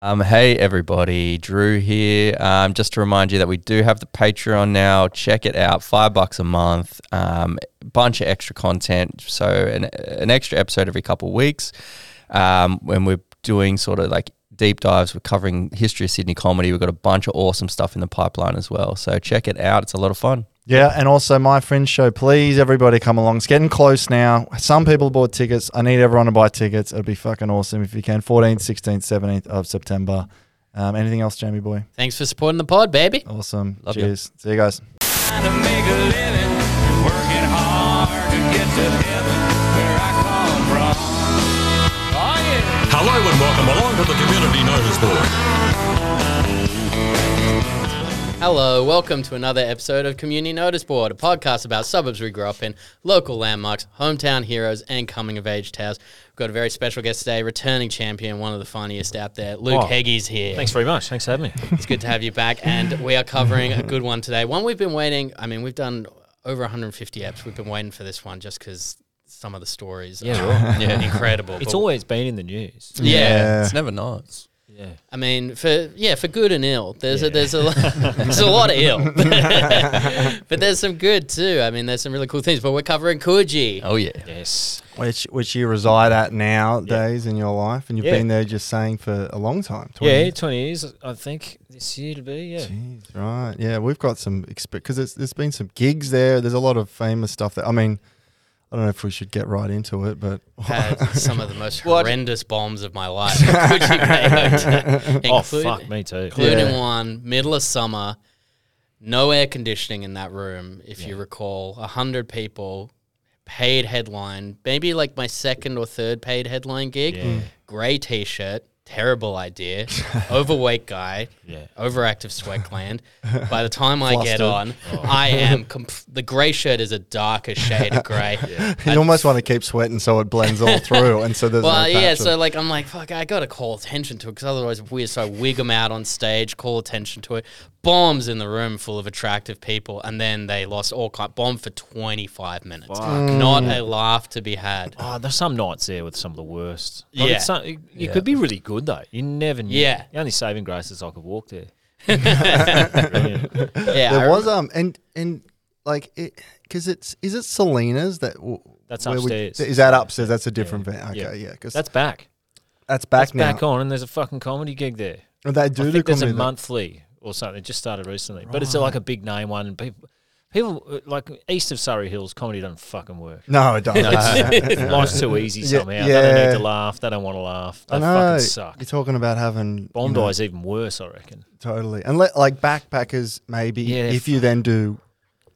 Um, hey everybody, Drew here. Um, just to remind you that we do have the Patreon now. Check it out, five bucks a month. Um, bunch of extra content, so an, an extra episode every couple of weeks. Um, when we're doing sort of like deep dives, we're covering history of Sydney comedy. We've got a bunch of awesome stuff in the pipeline as well. So check it out; it's a lot of fun. Yeah, and also my friend's show. Please, everybody, come along. It's getting close now. Some people bought tickets. I need everyone to buy tickets. It'd be fucking awesome if you can. 14th, 16th, 17th of September. Um, anything else, Jamie boy? Thanks for supporting the pod, baby. Awesome. Love you. Cheers. See you guys. to make a living, working hard to get to heaven where I come from. Oh yeah. Hello and welcome along to the Community Notice Board. Hello, welcome to another episode of Community Notice Board, a podcast about suburbs we grew up in, local landmarks, hometown heroes, and coming of age tales. We've got a very special guest today, returning champion, one of the funniest out there. Luke Oh, Heggie's here. Thanks very much. Thanks for having me. It's good to have you back, and we are covering a good one today. One we've been waiting. I mean, we've done over 150 apps. We've been waiting for this one just because some of the stories Yeah, are yeah, incredible. It's But- always been in the news. yeah. It's never nice. Yeah. I mean, for yeah, for good and ill. There's a there's a there's a lot of ill, but there's some good too. I mean, there's some really cool things. But we're covering Coogee. Oh yeah. Yes. Which which you reside at nowadays in your life, and you've Yeah. been there just saying for a long time. 20 Yeah, years. 20 years, I think, this year to be. Yeah. Jeez, right. Yeah, we've got some because there's, there's been some gigs there. There's a lot of famous stuff there. I mean, I don't know if we should get right into it, but Had some of the most What? horrendous bombs of my life. Coogee Bay Hotel, Oh, fuck, me too. including Yeah. one middle of summer, no air conditioning in that room. If you recall, a hundred people, paid headline, maybe like my second or third paid headline gig. Yeah. Gray t-shirt, terrible idea. Overweight guy, Yeah. overactive sweat gland. By the time I get Flustered. on, oh. I am comp- the gray shirt is a darker shade of gray. you almost want to keep sweating so it blends all through, and so there's Well, no yeah, of- so like I'm like, fuck, I gotta call attention to it because otherwise it's weird. So I wig them out on stage, call attention to it. Bombs in the room full of attractive people, and then they lost all kind. Bomb for 25 minutes. Not mm. a laugh to be had. Oh, there's some nights there with some of the worst. Like, Yeah. some- it, it Yeah. could be really good, though. You never knew. Yeah. The only saving grace is I could walk there. Brilliant. Yeah, I there was um and and like it because it's is it Selina's that w- That's where we- upstairs. is that upstairs? That's a different Yeah. van. Okay, Yeah. yeah, because That's back. that's back That's now. back on, and there's a fucking comedy gig there. And They do I do think there's a monthly or something. It just started recently, but it's like a big name one, and people, people uh, like east of Surry Hills, comedy doesn't fucking work. No, it doesn't. Life's too easy Yeah, somehow. They don't yeah. need to laugh. They don't want to laugh. They I know. fucking suck. You're talking about having you Bondi know, is even worse, I reckon. totally, and let, like backpackers maybe Yeah, if you then do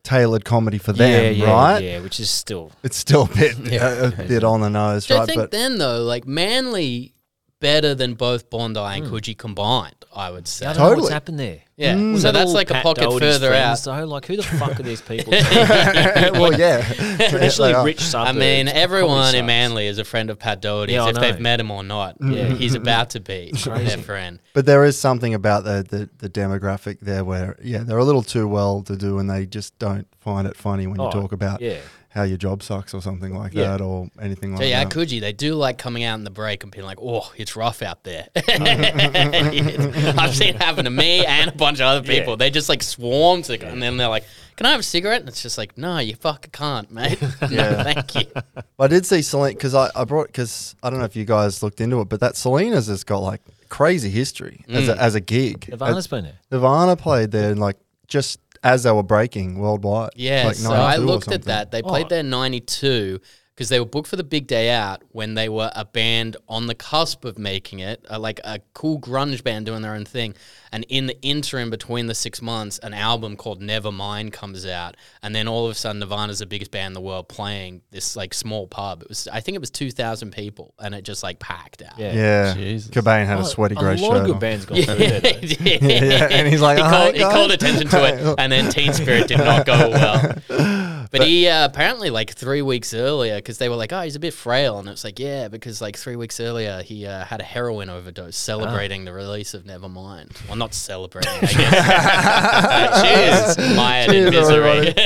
tailored comedy for them, yeah, yeah, right? Yeah, which is still It's still a bit a, a bit on the nose, So I right? think But then though, like Manly, better than both Bondi and Coogee combined. I would say. I don't know Totally. what's happened there. Yeah, Mm. Was so that that's all like a Pat pocket Doherty's further out. friends, Though? Like, who the fuck are these people? well, yeah, Traditionally They are. rich I suburbs. mean, everyone in. Manly is a friend of Pat Doherty's Yeah, I if they've met him or not. Yeah. He's about to be their friend. But there is something about the, the, the demographic there where, yeah, they're a little too well to do and they just don't find it funny when you Oh, talk about Yeah. How your job sucks or something like Yeah. that or anything like So yeah, that. Coogee, they do like coming out in the break and being like, "Oh, it's rough out there." I've seen it happen to me and a bunch of other people. Yeah. They just like swarm to, and then they're like, "Can I have a cigarette?" And it's just like, "No, you fucking can't, mate. no, Yeah. thank you." I did see Selina because I, I brought, because I don't know if you guys looked into it, but that Selina's has got like crazy history as, Mm. a, as a gig. Nirvana's been there. Nirvana played there and like just as they were breaking worldwide. Yeah, like so I looked at that. They played Oh. there in '92 because they were booked for the big day out when they were a band on the cusp of making it, uh, like a cool grunge band doing their own thing. And in the interim between the six months, an album called Nevermind comes out, and then all of a sudden, Nirvana's the biggest band in the world playing this like small pub. It was, I think, it was two thousand people, and it just like packed out. Yeah. Yeah. Jesus. Cobain had a Oh, sweaty grey A lot of good on. bands got Yeah, through there. yeah. Yeah, and he's like, he, "Oh, called, he called attention to it, and then Teen Spirit did not go well. But, he uh, apparently like three weeks earlier, because they were like, "Oh, he's a bit frail," and it's like, "Yeah," because like three weeks earlier he uh, had a heroin overdose, celebrating the release of Nevermind. Well, not celebrating, I guess. Cheers, mired in Cheers, misery.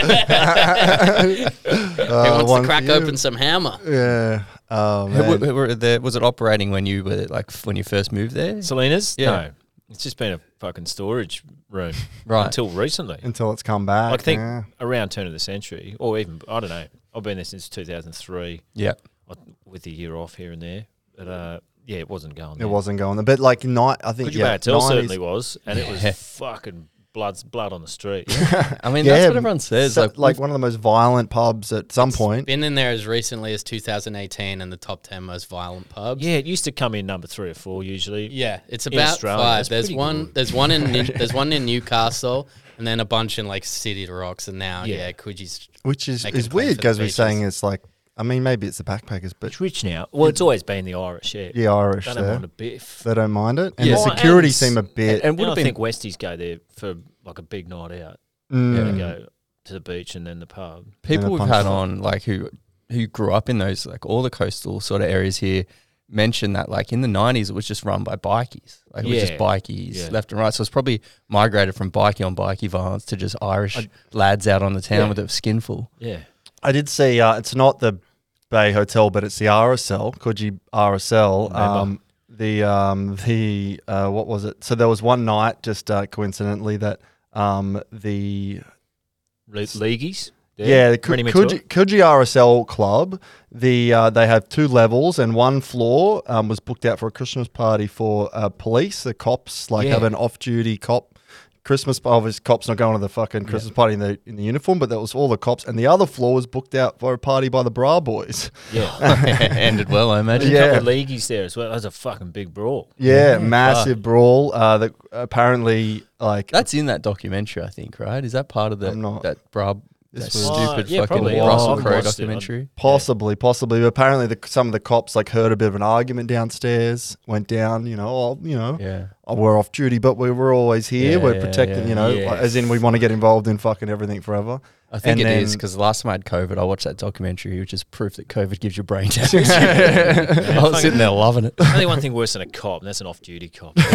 Who Uh, wants one to crack you. open some hammer? Yeah. Oh, Who- man. who were there- was it operating when you were like when you first moved there? Selina's? Yeah. No. It's just been a fucking storage room Right. until recently. Until it's come back. I think yeah. around turn of the century, or even I don't know. I've been there since 2003, Yeah. with a year off here and there. But uh, yeah, it wasn't going. It wasn't going there. But like, night, I think, Could you yeah, tell 90s certainly was, and it was fucking blood blood on the street. Yeah. I mean, Yeah, that's what everyone says. so- like, like one of the most violent pubs at some point. Been in there as recently as 2018 and the top 10 most violent pubs. yeah, it used to come in number three or four usually. Yeah, it's In about Australia, five. There's one. good. There's one in. There's one in Newcastle, and then a bunch in like City of Rocks, and now Yeah. yeah, Coogee's. Which is, is weird because we're saying it's like, I mean, maybe it's the backpackers, but It's rich now. Well, it's always been the Irish. Yeah, the Irish They don't there, mind a biff. they don't mind it. And Yeah. the Well, security and- seem a bit. and And would I have been think Westies go there for like a big night out. Mm. They go to the beach and then the pub. people a we've had on like who who grew up in those like all the coastal sort of areas here mentioned that like in the 90s it was just run by bikies like it was just Yeah. bikies Yeah. left and right so it's probably migrated from bikie on bikie violence to just irish lads out on the town Yeah. with a skinful Yeah. I did see. Uh, it's not the Bay Hotel, but it's the RSL, Coogee RSL. Um, the um, the uh, what was it? So there was one night, just uh, coincidentally, that um, the Le- Leagueies. yeah, the Rennie Coo- Mature? Coogee, Coogee RSL club. The uh, they have two levels, and one floor um, was booked out for a Christmas party for uh, police. The cops like Yeah. have an off-duty cop. Christmas, obviously, cops not going to the fucking Christmas party in the in the uniform, but that was all the cops. And the other floor was booked out for a party by the Bra Boys. Yeah. ended well i imagine Yeah. A couple of leagueies there as well. That was a fucking big brawl. Yeah, massive brawl. Uh, that apparently like that's in that documentary i think right is that part of the I'm not- that brab This that was- stupid yeah, fucking probably. Russell haven't crowe watched it. documentary Possibly, possibly. But apparently, the, some of the cops like heard a bit of an argument downstairs. Went down, you know. Oh, you know, yeah oh, we're off duty, but we were always here. Yeah, we're protecting, yeah. you know, Yeah. like, as in we want to get involved in fucking everything forever. I think And it is because the last time I had COVID, I watched that documentary, which is proof that COVID gives you brain damage. I was sitting there loving it. Only one thing worse than a cop, and that's an off-duty cop. Sneaky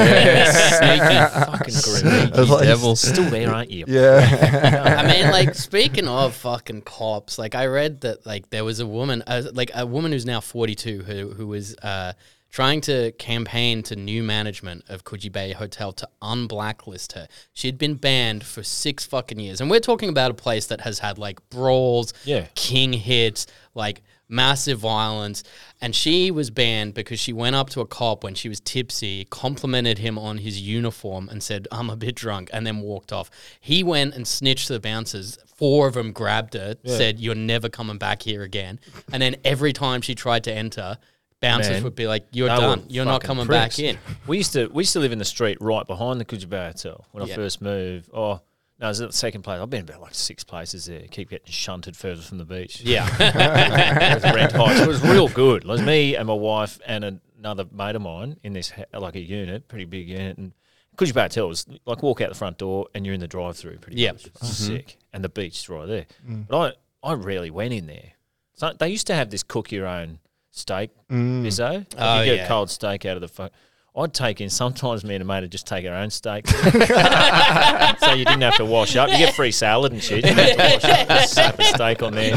fucking grim. Like- devil. Still there, aren't you? Yeah, I mean, like speaking of fucking cops, like I read that like there was a woman, uh, like a woman who's now 42, who who was uh, trying to campaign to new management of Coogee Bay Hotel to unblacklist her. She had been banned for six fucking years, and we're talking about a place that has had like brawls, Yeah. king hits, like massive violence. And she was banned because she went up to a cop when she was tipsy, complimented him on his uniform, and said, I'm a bit drunk, and then walked off. He went and snitched to the bouncers. Four of them grabbed her, said, You're never coming back here again. And then every time she tried to enter, bouncers Man, would be like, You're done. You're not coming pricks. back in. We used to we used to live in the street right behind the Coogee Hotel when Yeah. I first moved. Oh, no, it was the second place. I've been about like six places there. Keep getting shunted further from the beach. Yeah. with rent heights. It was real good. It was me and my wife and another mate of mine in this like a unit, pretty big unit, and Coogee Bay Hotel was like walk out the front door and you're in the drive-through. Pretty Yeah. much. It's sick, and the beach's right there. Mm. But I I rarely went in there. So they used to have this cook your own steak mm. bizzo. Like Oh, you get yeah. a cold steak out of the fuck. I'd take in sometimes me and a mate would just take our own steak. so you didn't have to wash up. You get free salad and shit. You didn't have to wash up. Just slap a steak on there.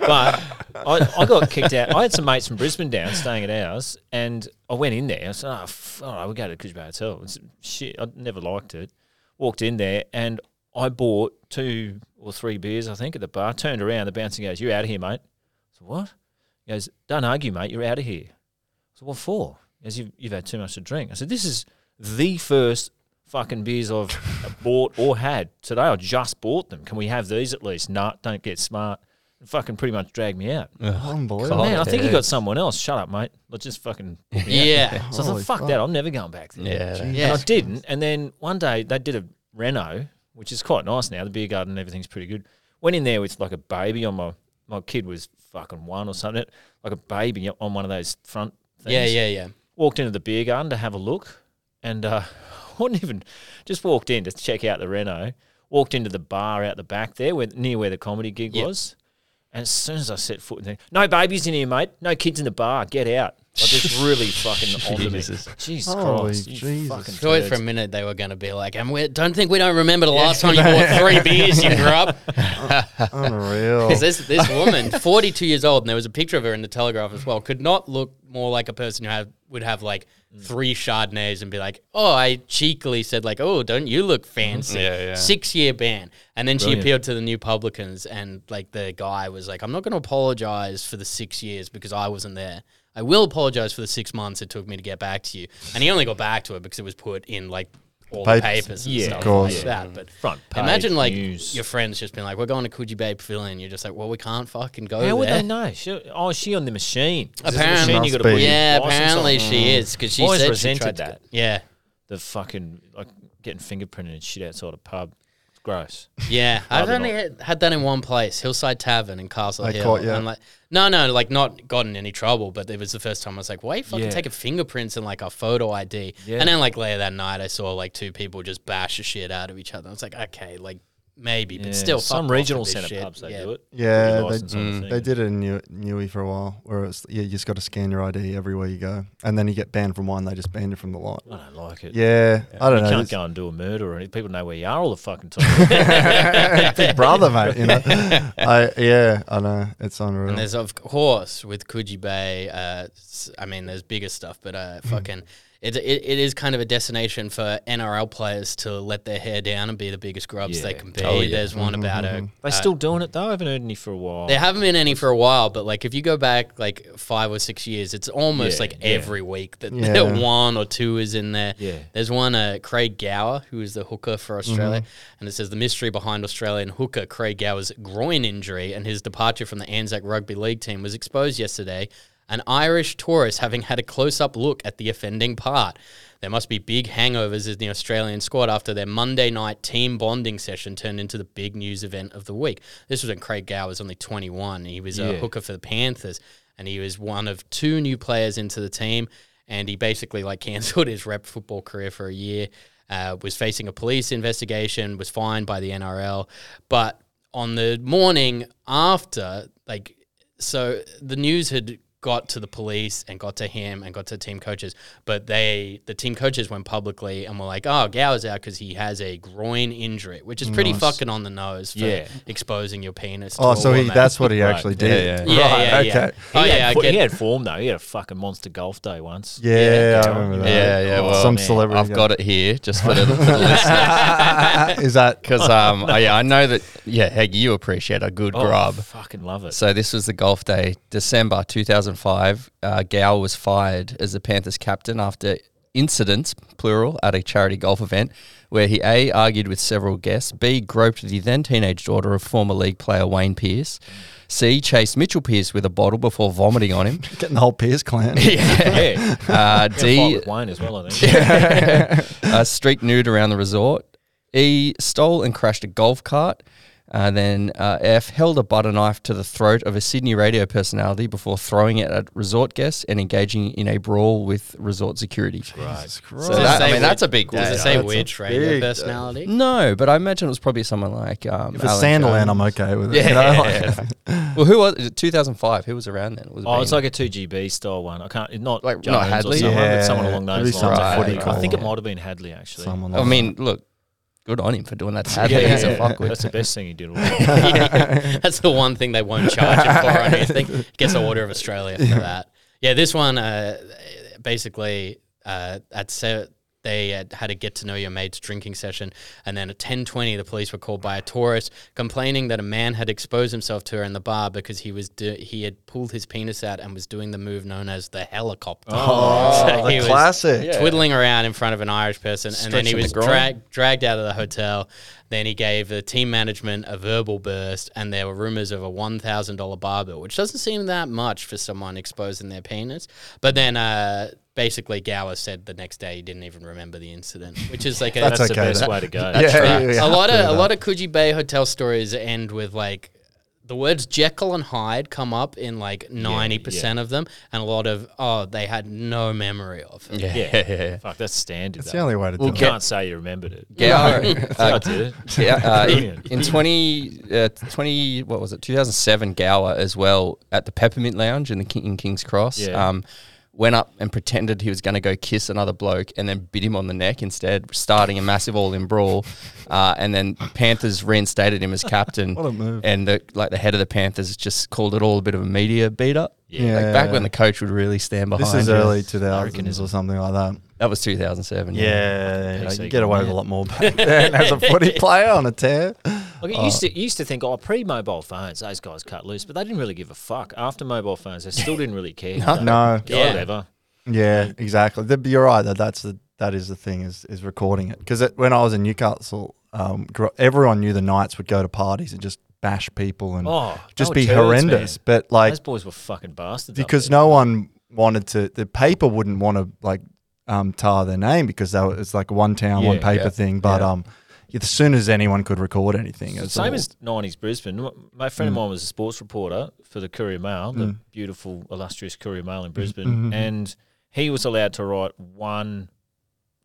But I, I got kicked out. I had some mates from Brisbane down staying at ours, and I went in there. I said, "Oh, f- all right, we'll go to Coogee Bay Hotel." It's, shit, I never liked it. Walked in there, and I bought two or three beers, I think, at the bar. Turned around, the bouncer goes, "You out of here, mate?" I said, "What?" He goes, "Don't argue, mate. You're out of here." I said, "What for?" He goes, you've, you've had too much to drink. I said, "This is the first fucking beers I've bought or had today. I just bought them. Can we have these at least?" Nah, don't get smart. And fucking pretty much dragged me out. unbelievable. Man, I think you got someone else. Shut up, mate. Let's just fucking. put me out. yeah. So I Holy thought, fuck fuck. that. I'm never going back there. Yeah. Yeah. And I didn't. And then one day they did a reno, which is quite nice now. The beer garden and everything's pretty good. Went in there with like a baby on my my kid was fucking one or something. Like a baby on one of those front things. Yeah, yeah, yeah. Walked into the beer garden to have a look, and uh, wasn't even just walked in to check out the reno. Walked into the bar out the back there, where, near where the comedy gig Yep. was, And as soon as I set foot in there, no babies in here, mate. No kids in the bar. Get out. Like just really fucking onto me. Jesus. Jesus Holy Christ. you Jesus. fucking Thought for a turds. minute they were going to be like, and we don't think we don't remember the last time you bought three beers, you grew up. Unreal. Because this, this woman, 42 years old, and there was a picture of her in the Telegraph as well, could not look more like a person who have, would have like mm. three Chardonnays and be like, oh, I cheekily said like, oh, don't you look mm-hmm. fancy? Yeah, yeah. Six year ban. And then she Brilliant. appealed to the New Publicans, and like the guy was like, I'm not going to apologize for the six years because I wasn't there. I will apologize for the six months it took me to get back to you. And he only got back to her because it was put in like all the Papers. papers and Yeah, stuff of course. like that. But Front page imagine like news. your friends just being like, "We're going to Coogee Bay Pavilion." You're just like, "Well, we can't fucking go there. How would there." they know? She, oh, is she on the machine? Is this a Apparently- machine you got to Must put be. your Yeah, license apparently on? she is because she Always said she resented tried to- that. Yeah, The fucking like getting fingerprinted and shit outside a pub. It's gross. yeah. I've only had, had that in one place, Hillside Tavern in Castle They Hill. caught you? And like, no, no, like not gotten any trouble, but it was the first time I was like, "Why you fucking Yeah. taking fingerprints and like a photo ID?" Yeah. And then like later that night, I saw like two people just bash the shit out of each other. I was like, "Okay, like maybe, Yeah, but still, fuck some off regional with this centre shit." pubs they yeah. do it. Yeah, Put they- license on the thing. They did it in New- Newey for a while, where it's yeah, you just got to scan your ID everywhere you go, and then you get banned from one. They just banned it from the lot. I don't like it. Yeah, I don't you know. can't It's go and do a murder or anything. People know where you are all the fucking time. Big brother, mate. You know, I yeah, I know it's unreal. And there's of course with Coogee Bay. Uh, s- I mean, there's bigger stuff, but uh, Hmm. fucking, it, it it is kind of a destination for NRL players to let their hair down and be the biggest grubs they can be. Oh, yeah. There's one about a. they uh, still doing it though. I haven't heard any for a while. There haven't been any for a while, but like if you go back like five or six years, it's almost Yeah, like yeah. every week that Yeah. one or two is in there. Yeah. There's one, uh, Craig Gower, who is the hooker for Australia, Mm-hmm. and it says the mystery behind Australian hooker Craig Gower's groin injury and his departure from the Anzac Rugby League team was exposed yesterday. An Irish tourist having had a close-up look at the offending part. There must be big hangovers in the Australian squad after their Monday night team bonding session turned into the big news event of the week. This was when Craig Gower was only 21. He was a hooker for the Panthers, and he was one of two new players into the team. And he basically like cancelled his rep football career for a year. Uh, was facing a police investigation. Was fined by the NRL, but on the morning after, like, so the news had got to the police and got to him and got to team coaches, but they the team coaches went publicly and were like, "Oh, Gower's out because he has a groin injury," which is pretty Nice. fucking on the nose for Yeah. exposing your penis. To oh, so he that's what he Right. actually Yeah, did. yeah. Yeah, right, yeah, yeah. okay. Oh he, yeah, had, I fo- he had form though. He had a fucking monster golf day once. Yeah, Yeah, I remember that. Yeah, yeah. Oh, Well, Some man. celebrity. I've got it here just for the, for the listeners. Is that Because um, oh, yeah, I know that. Yeah, Heggie, you appreciate a good Oh, grub. fucking love it. So this was the golf day, December 2005. Uh, Gow was fired as the Panthers captain after incidents, plural, at a charity golf event where he A, argued with several guests, B, groped the then teenage daughter of former league player Wayne Pearce, C, chased Mitchell Pearce with a bottle before vomiting on him, getting the whole Pearce clan? yeah. uh, D, D, with Wayne as well, I think. uh, streaked nude around the resort, E, stole and crashed a golf cart, Uh, then uh, F held a butter knife to the throat of a Sydney radio personality before throwing it at resort guests and engaging in a brawl with resort security. Jesus Christ. So that, I say mean, that's a big Does day. it say That's which radio big day. personality? No, but I imagine it was probably someone like um, If it's Alan Sandiland, Jones. I'm okay with it. Yeah. you know, Well, who was it? 2005? Who was around then? It was Oh, it's been- like a two GB style one. I can't. Not Like, like not Jones Hadley? or someone, Yeah, but someone along those some lines. footy I think it might have been Hadley actually. someone I mean, look, good on him for doing that. to Hadley. He's a fuckwit. That's the best thing he did. all That's the one thing they won't charge him for on anything. Gets a Order of Australia for that. Yeah, this one uh, basically uh, at se- they had, had a get to know your mates drinking session, and then at ten twenty, the police were called by a tourist complaining that a man had exposed himself to her in the bar because he was do- he had pulled his penis out and was doing the move known as the helicopter. Oh, So the he was- classic. twiddling around in front of an Irish person, and then he Stretching the was groin. dragged out of the hotel. Then he gave the team management a verbal burst, and there were rumors of a one thousand dollar bar bill, which doesn't seem that much for someone exposing their penis. But then, uh, basically, Gower said the next day he didn't even remember the incident, which is like a, That's That's, okay, the best that- way to go. Yeah, yeah, yeah, a lot of a lot of Coogee Bay hotel stories end with like the words Jekyll and Hyde come up in like ninety percent of them, and a lot of oh they had no memory of it. Yeah, Yeah. yeah, yeah. Fuck, that's standard. It's though. the only way to You do it. We can't say you remembered it. Gower, I uh, did it. yeah, uh, in, Brilliant. in 20, uh, 20, what was it, 2007, Gower as well at the Peppermint Lounge in the King, in King's Cross. Yeah. Um, went up and pretended he was going to go kiss another bloke and then bit him on the neck instead, starting a massive all-in brawl. Uh, and then Panthers reinstated him as captain. What a move. And the, like the head of the Panthers just called it all a bit of a media beat up. Yeah. Like back when the coach would really stand behind. This is you. early 2000s or something like that. That was 2007. Yeah, PC you get away with a lot more back then as a footy player on a tear. Like, you used to you used to think, oh, pre-mobile phones, those guys cut loose, but they didn't really give a fuck. After mobile phones, they still didn't really care. no, No, Yeah. whatever. yeah, exactly. The- You're right. That that's the that is the thing is is recording it because when I was in Newcastle, um, everyone knew the Knights would go to parties and just bash people and Oh, just be turds, horrendous. man. But like those boys were fucking bastards. because there. no one wanted to, the paper wouldn't want to like um, tar their name because they were, it's like one town, one paper yeah, thing. But yeah. um, as soon as anyone could record anything, it's Same all- as 90s Brisbane. My friend of mine was a sports reporter for the Courier Mail, the beautiful, illustrious Courier Mail in Brisbane. And he was allowed to write one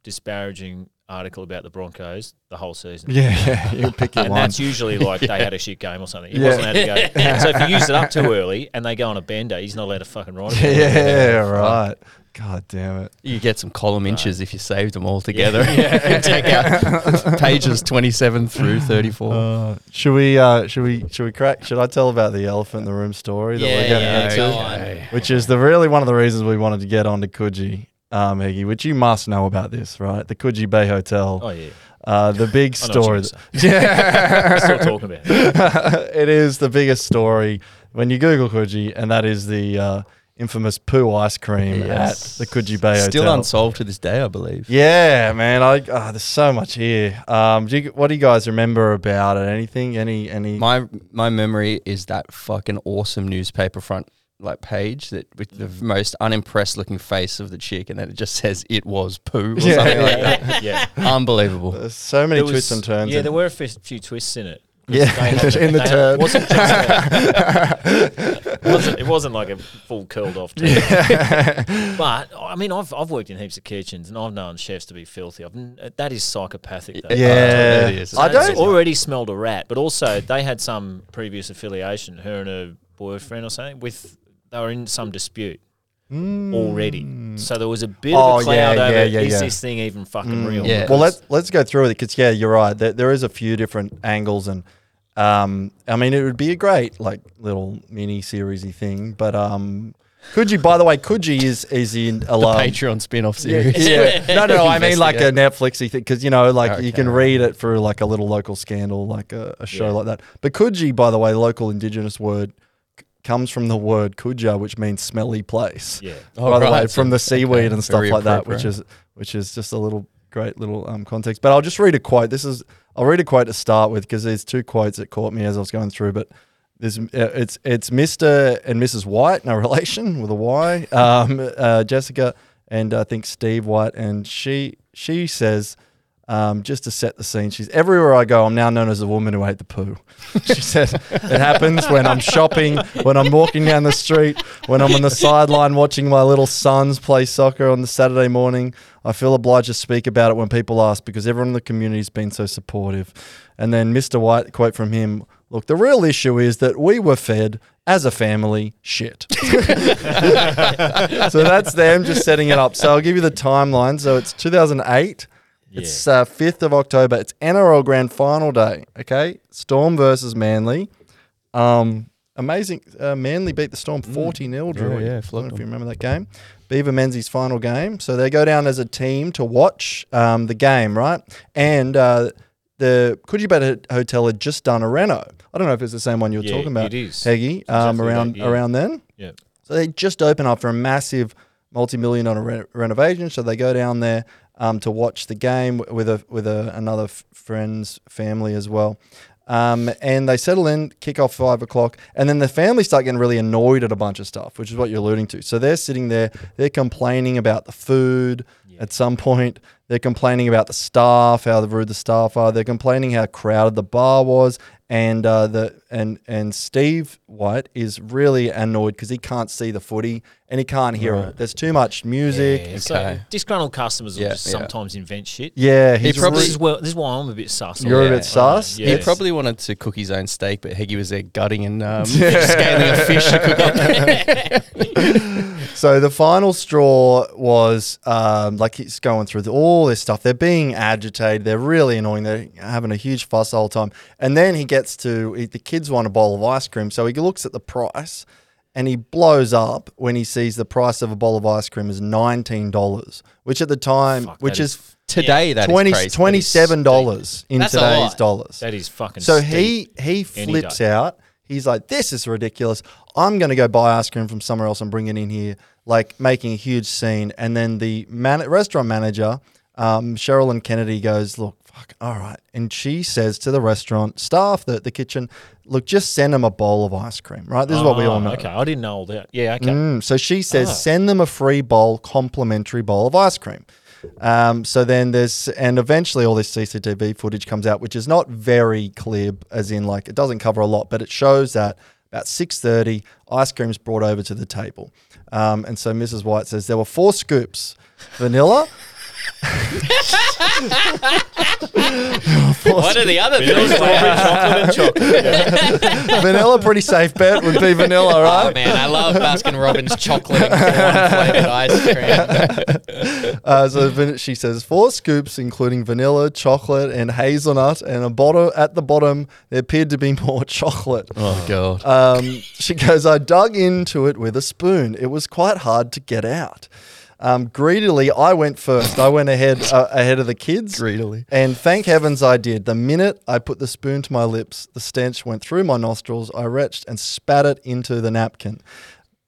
disparaging article about the Broncos the whole season. yeah, yeah, you pick your And one. that's usually like they had a shit game or something. He Yeah. wasn't allowed to go. so if you use it up too early and they go on a bender, he's not allowed to fucking write about it. yeah, right. God damn it. You get some column inches if you saved them all together. and take out pages 27 through 34. Uh, should we? Uh, should we? Should we crack? Should I tell about the elephant in the room story that Yeah, we're getting yeah, into? go on. Which is the really one of the reasons we wanted to get on to Coogee, um, Heggie, which you must know about this, right? The Coogee Bay Hotel. Oh, yeah. Uh, the big I know what story. you're Yeah. Still talking about it. it is the biggest story when you Google Coogee, and that is the uh, infamous poo ice cream Yes. at the Coogee Bay Still Hotel. unsolved to this day, I believe. Yeah, man. I oh, there's so much here. Um, do you, what do you guys remember about it? Anything? Any? Any? My my memory is that fucking awesome newspaper front like page that with the most unimpressed looking face of the chick, and then it just says it was poo or Yeah, something like that. yeah. Unbelievable. there's so many There twists was- and turns. Yeah, in- there were a few twists in it. 'Cause Yeah, they in the turn. It wasn't, just a- it wasn't, it wasn't like a full curled off turn. but, I mean, I've, I've worked in heaps of kitchens and I've known chefs to be filthy. I've, that is psychopathic. Though. Yeah. it is. I don't- already smelled a rat, but also they had some previous affiliation, her and her boyfriend or something, with they were in some dispute already. So there was a bit Mm. Oh, of a cloud yeah, over yeah, yeah, is yeah. Mm. this thing even fucking real? Yeah. Well, let's let's go through it because yeah, you're right. There, there is a few different angles, and um, I mean, it would be a great like little mini seriesy thing. But um, Coogee, by the way, Coogee is is in a The lot. Patreon spin off series. Yeah, no, no, I mean like a Netflixy thing because you know, like you can read it through like a little local scandal, like a, a show Yeah. like that. But Coogee, by the way, local indigenous word c- comes from the word kuja, which means smelly place. yeah. Oh, by the way, from the seaweed okay, and stuff very like that, which is which is just a little great little um, context. But I'll just read a quote. This is I'll read a quote to start with because there's two quotes that caught me as I was going through. But there's uh, it's it's Mr. and Mrs. White, no relation with a Y. Um, uh, Jessica and I think Steve White, and she she says. Um, just to set the scene, she's everywhere I go. I'm now known as the woman who ate the poo. she said it happens when I'm shopping, when I'm walking down the street, when I'm on the sideline watching my little sons play soccer on the Saturday morning. I feel obliged to speak about it when people ask because everyone in the community's been so supportive. And then Mr. White, quote from him Look, the real issue is that we were fed as a family shit. so that's them just setting it up. So I'll give you the timeline. So it's 2008. It's uh, 5th of October. It's NRL Grand Final day. Okay, Storm versus Manly. Um, amazing. Uh, Manly beat the Storm 40 0. Drew. yeah, I don't know if you remember that game. Beaver Menzies final game. So they go down as a team to watch um, the game, right? And uh, the Coogee Hotel had just done a reno. I don't know if it's the same one you're Yeah, talking about, it is. Heggie, um, Exactly around that, yeah. around then. Yeah. So they just open up for a massive multi-million dollar re- renovation. So they go down there um, to watch the game with a with a, another f- friend's family as well. Um, and they settle in, kick off five o'clock, and then the family start getting really annoyed at a bunch of stuff, which is what you're alluding to. So they're sitting there, they're complaining about the food. At some point, they're complaining about the staff, how rude the staff are. They're complaining how crowded the bar was, and uh, the and and Steve White is really annoyed because he can't see the footy and he can't hear it. There's too much music. Yeah, So Okay. disgruntled customers will Yeah, just yeah. sometimes invent shit. Yeah, he's probably- This is, well, this is why I'm a bit sus. on You're a it. bit sus? Yeah. He probably wanted to cook his own steak, but Heggie was there gutting and um, scaling a fish to cook up. So the final straw was um, like he's going through the, all this stuff. They're being agitated. They're really annoying. They're having a huge fuss all the time. And then he gets to he, the kids want a bowl of ice cream, so he looks at the price, and he blows up when he sees the price of a bowl of ice cream is nineteen dollars, which at the time, Fuck, which is Today, that is 20 crazy. twenty-seven dollars in That's today's dollars. That is fucking. So steep. he he flips out. He's like, "This is ridiculous. I'm going to go buy ice cream from somewhere else and bring it in here." Like making a huge scene, and then the man- restaurant manager, um, and Kennedy, goes, "Look, fuck, all right," and she says to the restaurant staff, the the kitchen, "Look, just send them a bowl of ice cream, right? This is what we all Oh, know." Okay, I didn't know all that. Yeah, okay. Mm, so she says, Ah. send them a free bowl, complimentary bowl of ice cream. Um, so then there's, and eventually all this CCTV footage comes out, which is not very clear, as in like it doesn't cover a lot, but it shows that about six thirty, ice cream's brought over to the table, um, and so Mrs. White says there were four scoops, vanilla. What are the other things? chocolate and chocolate. vanilla, pretty safe bet would be vanilla, right? Oh man, I love Baskin Robbins chocolate and corn flavored ice cream. Uh, so van- she says four scoops, including vanilla, chocolate, and hazelnut, and a bottle at the bottom there appeared to be more chocolate. Oh god. Um, she goes, I dug into it with a spoon. It was quite hard to get out. Um, greedily, I went first. I went ahead uh, ahead of the kids. Greedily. And thank heavens I did. The minute I put the spoon to my lips, the stench went through my nostrils. I retched and spat it into the napkin.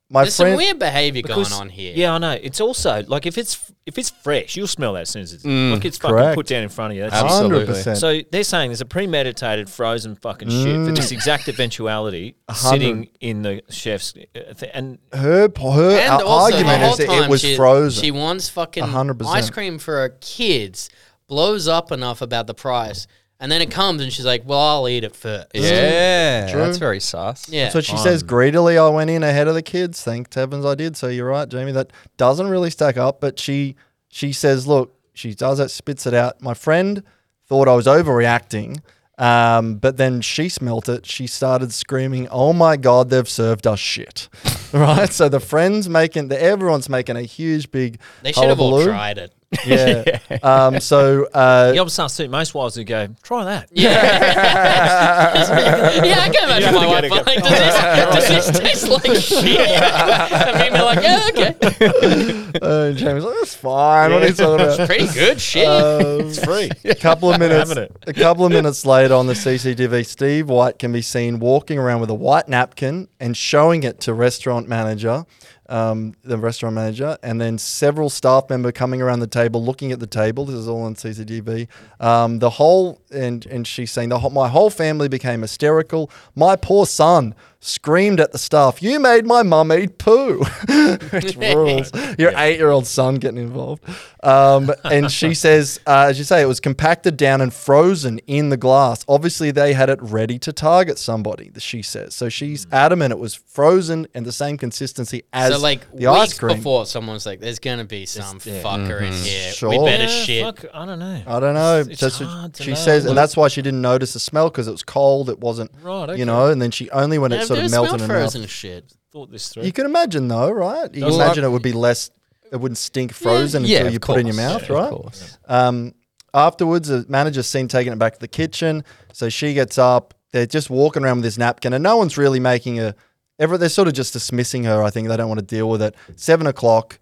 My There's friend, some weird behavior Because- going on here. Yeah, I know. It's also like if it's if it's fresh, you'll smell that as soon as it's Mm, like it's fucking correct. put down in front of you. That's Absolutely. 100%. So they're saying there's a premeditated frozen fucking shit for this exact eventuality hundred. sitting in the chef's uh, th- and her her And also, argument the whole is that time it was she, frozen. She wants fucking 100%. ice cream for her kids, blows up enough about the price, and then it comes and she's like, "Well, I'll eat it first. Yeah, True. that's very sus. yeah. That's what she says. Greedily, I went in ahead of the kids. Thank heavens I did. So you're right, Jamie. That doesn't really stack up. But she she says, look, she does it, spits it out. My friend thought I was overreacting, um, but then she smelt it. She started screaming, "Oh my god, they've served us shit!" right. So the friends making the everyone's making a huge big. They should have all hullabaloo. tried it. Yeah. um. So. Uh, the opposite suit. Most wives would go, try that. yeah, yeah, I can imagine my wife. get but. Like, does this, does this taste like shit? and me be like, yeah, okay, uh, Jamie's like, that's fine. What are you talking about? pretty good shit. it's free. A couple of minutes. A couple of minutes later on the CCTV, Steve White can be seen walking around with a white napkin and showing it to restaurant manager, um, the restaurant manager, and then several staff member coming around the table, looking at the table. This is all on CCTV. Um, the whole and and she's saying the whole, my whole family became hysterical. My poor son screamed at the staff, "You made my mum eat poo," which rules. Your eight-year-old son getting involved. Um, and she says, uh, as you say, it was compacted down and frozen in the glass. Obviously, they had it ready to target somebody. She says so. She's adamant it was frozen and the same consistency as so like the weeks ice cream. before, someone's like, "There's gonna be some yeah. fucker in here. Sure. We better Yeah, shit." fuck, I don't know. I don't know. It's That's what hard to she know. says, Look- and that's why she didn't notice the smell because it was cold. It wasn't, Right, okay. you know. And then she only when it I've sort of never melted smelled in her mouth. frozen shit. Thought this through. You can imagine though, right? You can imagine that- it would be less. It wouldn't stink frozen Yeah, until of you put it in your course. mouth, Yeah, right? Of course. Um, afterwards, the manager's seen taking it back to the kitchen. So she gets up. They're just walking around with this napkin, and no one's really making a. Ever, they're sort of just dismissing her. I think they don't want to deal with it. Seven o'clock,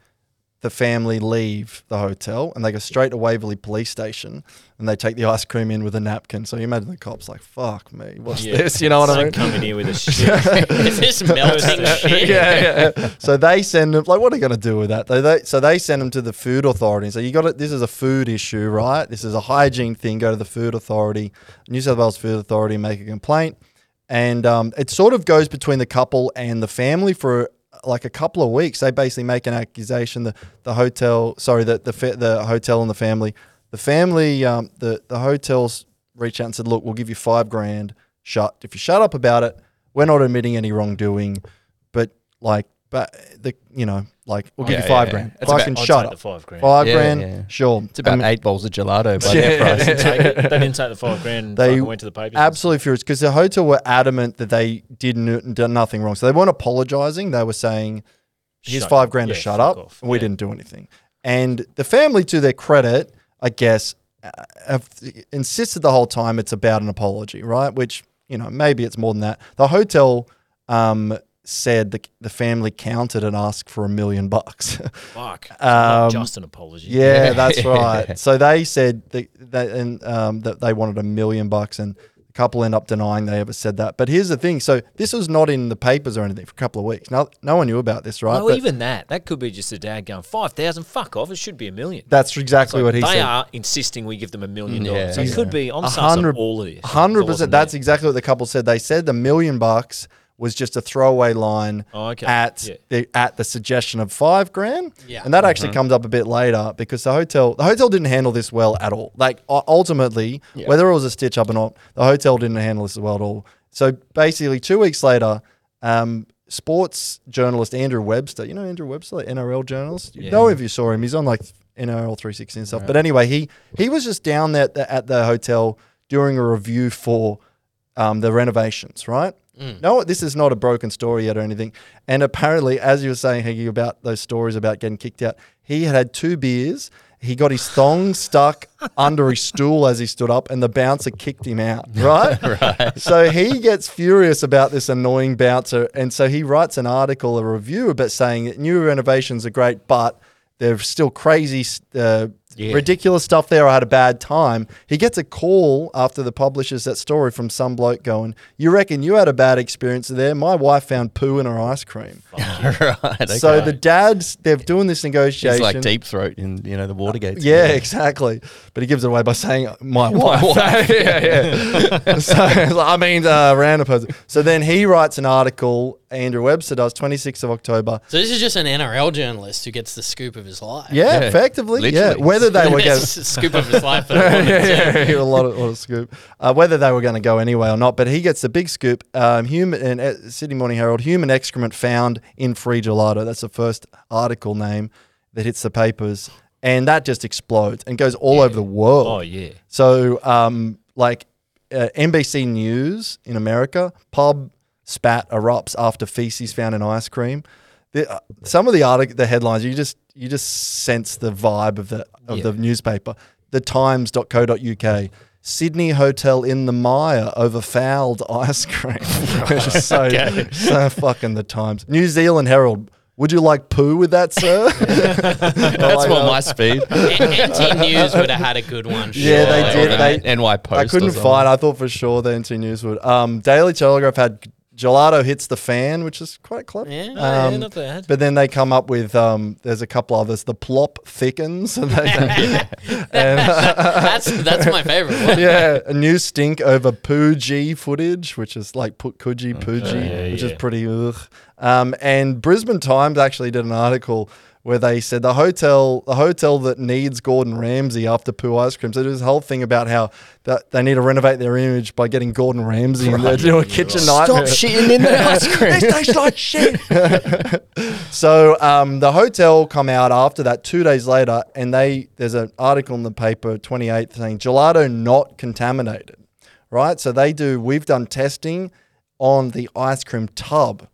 the family leave the hotel and they go straight to Waverley Police Station and they take the ice cream in with a napkin. So you imagine the cops like, "Fuck me, what's Yeah. this?" You know what I mean? come in here with a shit. Is this melting shit? yeah, yeah. So they send them like, what are you going to do with that? They, they, so they send them to the food authority. So you got it. This is a food issue, right? This is a hygiene thing. Go to the food authority, New South Wales Food Authority, make a complaint. And um, it sort of goes between the couple and the family for like a couple of weeks. They basically make an accusation. The the hotel, sorry, the the the hotel and the family, the family, um, the the hotels reach out and said, look, we'll give you five grand shut. If you shut up about it, we're not admitting any wrongdoing, but like, but the you know, like we'll give Yeah, you five yeah, grand. yeah. It's Fucking I'd shut take up. the five grand. Five Yeah, grand, yeah. sure. It's about And eight bowls of gelato by Yeah. their price. They didn't take it. They didn't take the five grand. And They went to the papers. Absolutely furious because the hotel were adamant that they did n- done nothing wrong. So they weren't apologizing. They were saying, "Here's Shut- five grand yeah, to shut fuck up." off. and We Yeah. didn't do anything. And the family, to their credit, I guess, uh, have insisted the whole time it's about an apology, right? Which you know maybe it's more than that. The hotel um, said the the family counted and asked for a million bucks. Fuck. Um, just an apology. Yeah, that's right. So they said that, that and um, that they wanted a million bucks, and the couple end up denying they ever said that. But here's the thing: so this was not in the papers or anything for a couple of weeks. No, no one knew about this, right? No, But even that. That could be just a dad going, 5,000, fuck off. It should be a million. that's exactly what he they said. They are insisting we give them a million Yeah, dollars. So yeah. it could be on A some hundred- all of this. Hundred percent. That's exactly what the couple said. They said the million bucks was just a throwaway line Oh, okay. at Yeah. the at the suggestion of five grand. Yeah. and that actually comes up a bit later because the hotel the hotel didn't handle this well at all. Like ultimately, whether it was a stitch up or not, the hotel didn't handle this well at all. So basically, two weeks later. Um, sports journalist Andrew Webster, you know Andrew Webster, like NRL journalist. You know if you saw him, he's on like NRL 360 and stuff. But anyway, he he was just down there at the, at the hotel doing a review for um, the renovations, right? No, this is not a broken story yet or anything. And apparently, as you were saying, Higgy, about those stories about getting kicked out, he had had two beers. He got his thong stuck under his stool as he stood up, and the bouncer kicked him out, right? right. So he gets furious about this annoying bouncer. And so he writes an article, a review about saying that new renovations are great, but they're still crazy, uh, ridiculous stuff there. I had a bad time. He gets a call after the publishes that story from some bloke going, You reckon you had a bad experience there? My wife found poo in her ice cream. right. So the dads, they're doing this negotiation. It's like deep throat in you know the Watergate. Yeah, exactly. But he gives it away by saying, "My wife." yeah, yeah. so I mean, uh, random person. So then he writes an article. Andrew Webster does, 26th of October. So this is just an NRL journalist who gets the scoop of his life. Yeah, Yeah, effectively. literally. Yeah, whether they were going. a scoop of his life. A yeah, yeah, a lot of, lot of scoop. Uh, whether they were going to go anyway or not, but he gets the big scoop. Um, human and uh, Sydney Morning Herald, human excrement found in free gelato. That's the first article name that hits the papers, and that just explodes and goes all over the world. Oh, yeah. So, um, like uh, NBC News in America, pub spat erupts after feces found in ice cream. The, uh, some of the artic- the headlines, you just you just sense the vibe of the of the newspaper. The Times.co.uk. Sydney hotel in the mire over fouled ice cream. Which is so, so fucking the Times. New Zealand Herald. Would you like poo with that, sir? That's more my speed. NT News would have had a good one. Yeah, they did. Or They- NY Post. I couldn't find. I thought for sure the NT News would. Um, Daily Telegraph had gelato hits the fan, which is quite clever. Yeah. Oh, yeah, Um, not bad. But then they come up with um, there's a couple others. The plop thickens. And they, and, that's that's my favorite one. yeah, a new stink over Pooji footage, which is like put Coogee Pooji, yeah, which is pretty ugh. Um, and Brisbane Times actually did an article where they said the hotel, the hotel that needs Gordon Ramsay after poo ice cream. So there's this whole thing about how that they need to renovate their image by getting Gordon Ramsay in there to do a kitchen nightmare. Stop shitting in the ice cream. This tastes like shit. so um, the hotel come out after that two days later, and they there's an article in the paper 28th saying gelato not contaminated, right? So they do. We've done testing on the ice cream tub.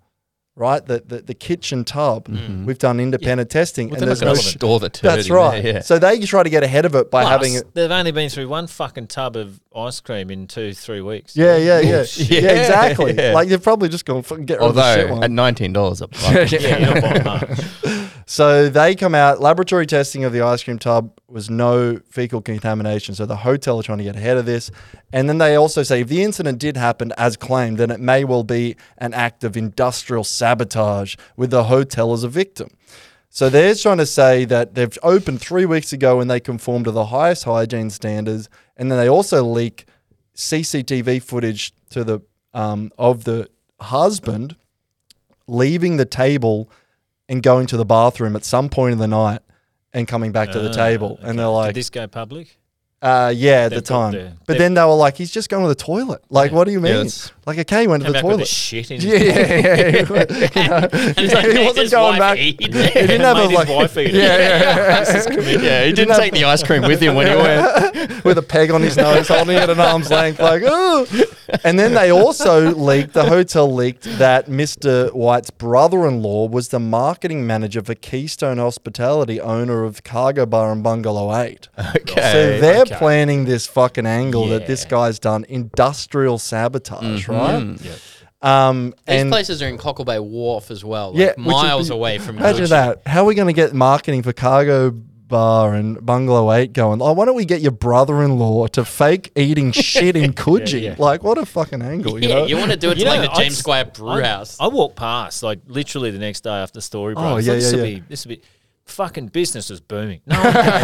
Right, the, the the kitchen tub. Mm. Mm-hmm. We've done independent testing, and there's no. store the turd that's right. There, yeah. So they try to get ahead of it by Plus, having it. they've only been through one fucking tub of ice cream in two, three weeks. Yeah, yeah, yeah, Bullshit. yeah, exactly. Yeah. Like they've probably just gone fucking get rid of the shit Although one. at nineteen dollars a bucket. Yeah, So they come out, laboratory testing of the ice cream tub was no fecal contamination. So the hotel are trying to get ahead of this. And then they also say if the incident did happen as claimed, then it may well be an act of industrial sabotage with the hotel as a victim. So they're trying to say that they've opened three weeks ago and they conform to the highest hygiene standards. And then they also leak CCTV footage to the um, of the husband leaving the table and going to the bathroom at some point in the night and coming back to the Ah, table. And they're like, Did this go public? Uh, yeah, at They the time. the- but they- then they were like, he's just going to the toilet. Like, what do you mean? that's- like, okay, he went to the toilet. shit in his Yeah, yeah, yeah. yeah. You know, He's like, he wasn't going back. eat." He didn't have a Made his like, wife eat yeah, yeah, yeah. Yeah, he didn't take the ice cream with him when he went. with a peg on his nose, holding it at arm's length, like, oh. And then they also leaked, the hotel leaked that Mr. White's brother in law was the marketing manager for Keystone Hospitality, owner of Cargo Bar and Bungalow 8. Okay. So they're okay. planning this fucking angle that this guy's done industrial sabotage, mm-hmm. right? Yeah. Um, These and places are in Cockle Bay Wharf as well, like Yeah, which is- miles away from. Imagine Coogee. that. How are we going to get marketing for Cargo Bar and Bungalow 8 going? Oh, why don't we get your brother in law to fake eating shit in Coogee? yeah. Like, what a fucking angle, you Yeah, know? you want to do it to You like know, the James I'd- Squire Brew I, House. I walked past like literally the next day after the story broke. Oh, I thought yeah, this yeah, would be this would be fucking business was booming. No one gave, no,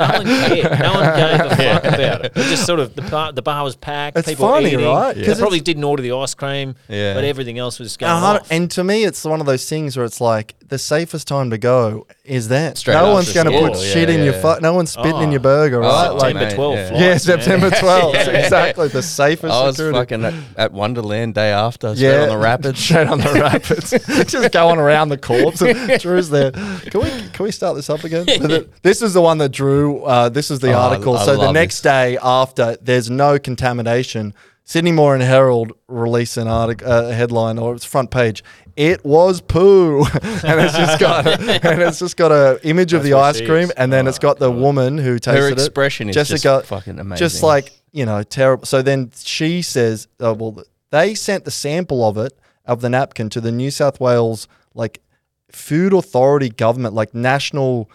no one cared. No one gave a fuck about it. It just sort of the bar, the bar was packed. It's people funny, eating. right? They 'Cause probably didn't order the ice cream, Yeah. but everything else was going A hun- off. And to me, it's one of those things where it's like the safest time to go is that. Straight no one's going to put yeah, shit in your yeah. fuck. No one's spitting in Oh. your burger, oh, right? Oh, like, September mate, 12th. yeah. flights, yeah. September 12th. exactly. The safest I was security. fucking at, at Wonderland day after, straight on the rapids. Straight on the rapids. Just going around the courts. And Drew's there. Can we can we start this up again? This is the one that Drew. Uh, this is the Oh, article. I so the next this. day after, there's no contamination. Sydney Morning Herald release an article, uh, headline, or it's front page. It was poo, and it's just got and it's just got a image of the ice cream, and then Oh, it's got the God. woman who tasted Her it. expression is Jessica, just fucking amazing. just like you know, terrible. So then she says, oh, "Well, they sent the sample of it of the napkin to the New South Wales like food authority government, like National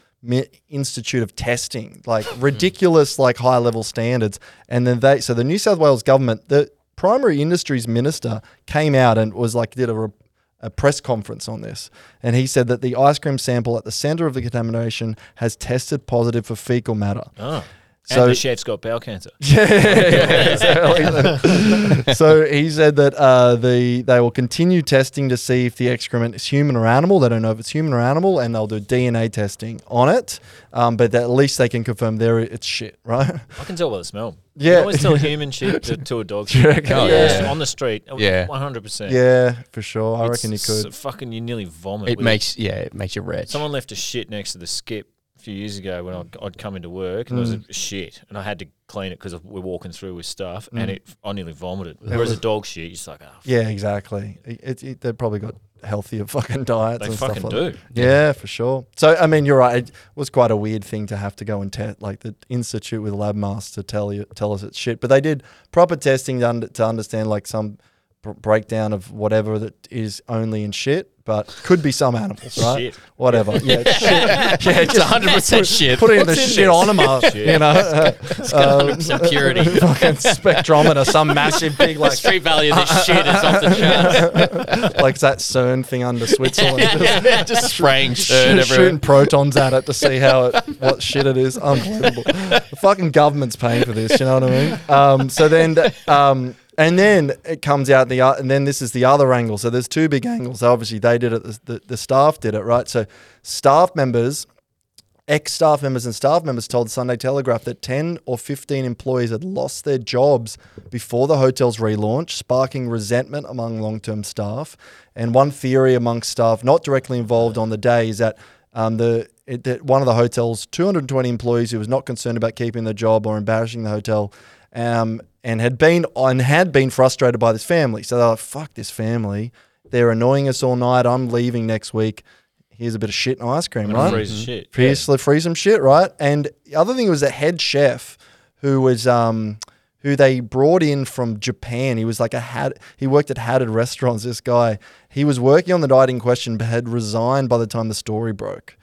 Institute of Testing, like hmm. ridiculous, like high level standards." And then they, so the New South Wales government, the primary industries minister came out and was like did a. Re- a press conference on this, and he said that the ice cream sample at the center of the contamination has tested positive for fecal matter. Oh. So- and the chef's got bowel cancer. Yeah. so he said that uh, the they will continue testing to see if the excrement is human or animal. They don't know if it's human or animal, and they'll do DNA testing on it. Um, but at least they can confirm there it's shit, right? I can tell by the smell. Yeah. You can always tell human shit to, to a dog. you reckon? Oh, Yeah. yeah. On the street. Yeah. 100%. yeah, for sure. I It's reckon you s- could. Fucking, you nearly vomit. it with makes yeah, it makes you red. Someone left a shit next to the skip a few years ago when I'd, I'd come into work and there was Mm. a shit and I had to clean it because we're walking through with stuff Mm. and it I nearly vomited. Whereas a dog shit, you're just like, oh, Yeah, exactly. It, it, it- they've probably got healthier fucking diets. they and fucking stuff like do. Yeah, for sure. So I mean, you're right. It was quite a weird thing to have to go and test, like the institute with lab masks to tell you tell us it's shit. But they did proper testing to, under, to understand like some breakdown of whatever that is only in shit, but could be some animals, right? Shit. Whatever. Yeah, it's shit. Yeah, it's 100% shit. put it in the What's in shit this? onomer, Shit. you know. Uh, It's got 100% purity. fucking spectrometer, some massive big The like street value of this shit is off the charts. like that CERN thing under Switzerland. Just- just spraying shit turd everywhere. shooting protons at it to see how it what shit it is. Unbelievable. the fucking government's paying for this. You know what I mean? Um, so then, um, and then it comes out the and then this is the other angle. So there's two big angles. Obviously, they did it. The, the, staff did it right. So staff members. Ex staff members and staff members told Sunday Telegraph that 10 or 15 employees had lost their jobs before the hotel's relaunch, sparking resentment among long term staff. And one theory among staff not directly involved on the day is that um, the it, that one of the hotel's 220 employees who was not concerned about keeping the job or embarrassing the hotel um, and had been and had been frustrated by this family. So they're like, fuck this family. They're annoying us all night. I'm leaving next week. Here's a bit of shit and ice cream, right? freeze the shit. free, free some shit, right? And the other thing was a head chef who was um who they brought in from Japan. He was like a had he worked at hatted restaurants. This guy, he was working on the diet in question, but had resigned by the time the story broke.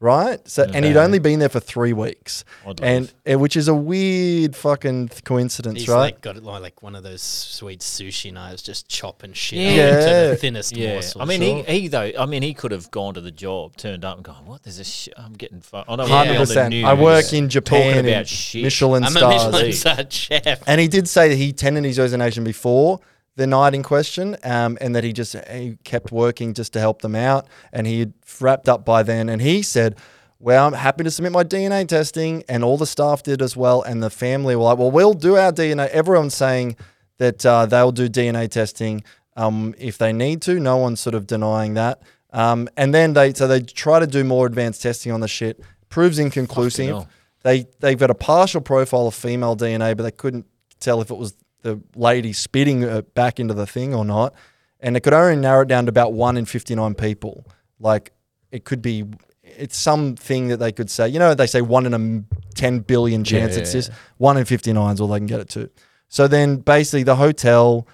Right, so and he'd only been there for three weeks, Odd and life. uh, which is a weird fucking coincidence, He's right? like got it like, like one of those sweet sushi knives, just chopping shit Yeah. up into Yeah. the thinnest Yeah, morsels. I mean, he, he though. I mean, he could have gone to the job, turned up, and gone, "What? There's a shit. I'm getting fu- I don't Hundred percent. I work in Japan talking in about shit. Michelin I'm a stars. Michelin star chef. And he did say that he tendered his resignation before the night in question, um, and that he just he kept working just to help them out, and he had wrapped up by then. And he said, well, I'm happy to submit my DNA testing, and all the staff did as well, and the family were like, well, we'll do our DNA. Everyone's saying that uh, they'll do DNA testing um, if they need to. No one's sort of denying that. Um, and then they so they try to do more advanced testing on the shit. Proves inconclusive. They they've got a partial profile of female DNA, but they couldn't tell if it was the lady spitting it back into the thing or not. And it could only narrow it down to about one in fifty nine people. Like it could be, it's something that they could say. You know, they say one in a m- ten billion chance Yeah, it's yeah, this. One in fifty nine is all they can get it to. So then basically the hotel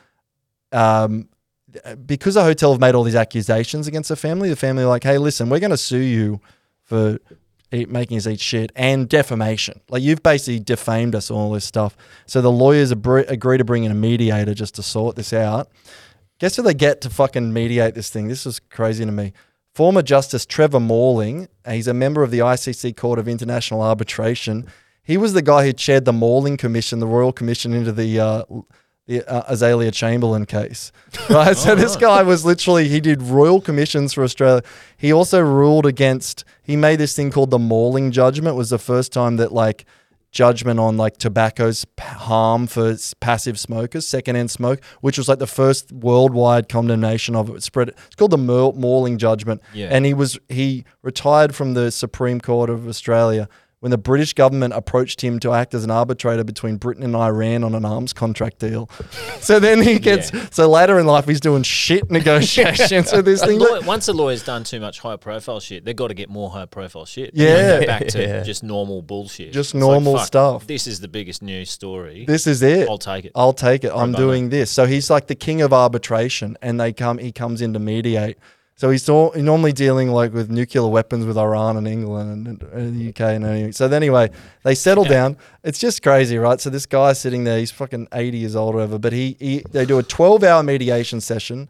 um, because the hotel have made all these accusations against the family, the family are like, hey, listen, we're going to sue you for making us eat shit and defamation. Like you've basically defamed us and all this stuff. So the lawyers abr- agree to bring in a mediator just to sort this out. Guess who they get to fucking mediate this thing? This is crazy to me. Former Justice Trevor Morling, he's a member of the ICC Court of International Arbitration. He was the guy who chaired the Morling Commission, the Royal Commission into the uh, the uh, Azaria Chamberlain case. Right. so this guy was literally he did royal commissions for Australia. He also ruled against. He made this thing called the Morling Judgment. Was the first time that like judgment on like tobacco's harm for passive smokers, secondhand smoke, which was like the first worldwide condemnation of it. Spread. It's called the Morling Judgment. Yeah. And he was he retired from the Supreme Court of Australia when the British government approached him to act as an arbitrator between Britain and Iran on an arms contract deal. so then he gets so later in life he's doing shit negotiations with this thing. lawyer- once a lawyer's done too much high profile shit, they've got to get more high profile shit. Yeah. go back to Yeah. just normal bullshit. Just It's normal fuck, stuff. This is the biggest news story. This is it. I'll take it. I'll take it. I'm doing this. So he's like the king of arbitration, and they come. He comes in to mediate. So he's he's normally dealing like with nuclear weapons with Iran and England and, and the UK and anyway. So then anyway, they settle down. It's just crazy, right? So this guy's sitting there. He's fucking 80 years old or whatever. But he, he they do a 12 hour mediation session.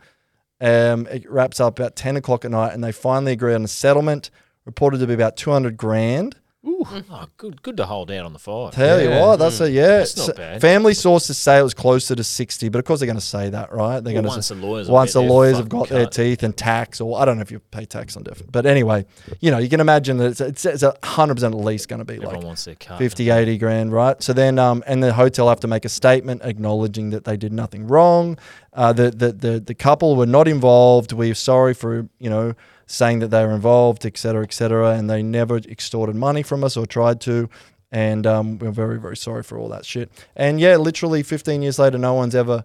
Um, it wraps up about 10 o'clock at night, and they finally agree on a settlement reported to be about 200 grand. Oh, good, good to hold out on the fire. Tell you what, that's a mm. yeah. That's not bad. Family sources say it was closer to sixty, but of course they're going to say that, right? They're Well, going to once the lawyers have once got the their lawyers have fucking got their teeth and tax, or I don't know if you pay tax on different, but anyway, you know you can imagine that it's it's, it's a hundred percent at least going to be Everyone like wants their cut. 50, 80 grand, right? So then, um, and the hotel have to make a statement acknowledging that they did nothing wrong. Uh, the, the the the couple were not involved. We're sorry for you know saying that they were involved, etc., cetera, et cetera, and they never extorted money from us or tried to. And um, we're very very sorry for all that shit. And yeah, literally 15 years later, no one's ever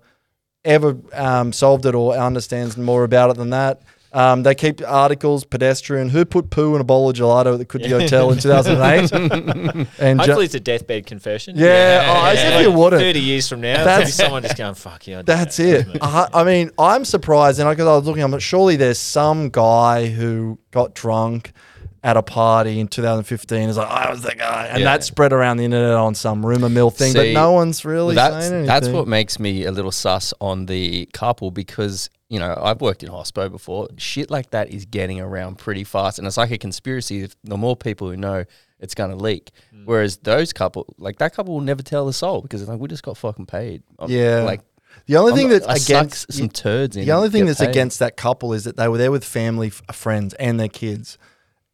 ever um, solved it or understands more about it than that. Um, they keep articles, pedestrian, who put poo in a bowl of gelato at the Coogee Hotel in 2008. and ju- Hopefully, it's a deathbed confession. Yeah, oh, as if you wouldn't. Thirty years from now, That's- there'll be someone just going, "Fuck yeah." That's that. it. That was me." I, I mean, I'm surprised, and I because I was looking, I'm like, surely there's some guy who got drunk at a party in 2015 is like, I was the guy, and Yeah. that spread around the internet on some rumor mill thing, See, but no one's really that's saying anything. that's what makes me a little sus on the couple because you know I've worked in hospo before. Shit like that is getting around pretty fast, and it's like a conspiracy. If the more people who know, it's going to leak. Mm. Whereas those couple, like that couple, will never tell the soul because it's like we just got fucking paid. I'm- Yeah. like The only I'm thing not- that's I suck against some turds in. The only thing that's paid. against that couple is that they were there with family, f- friends, and their kids,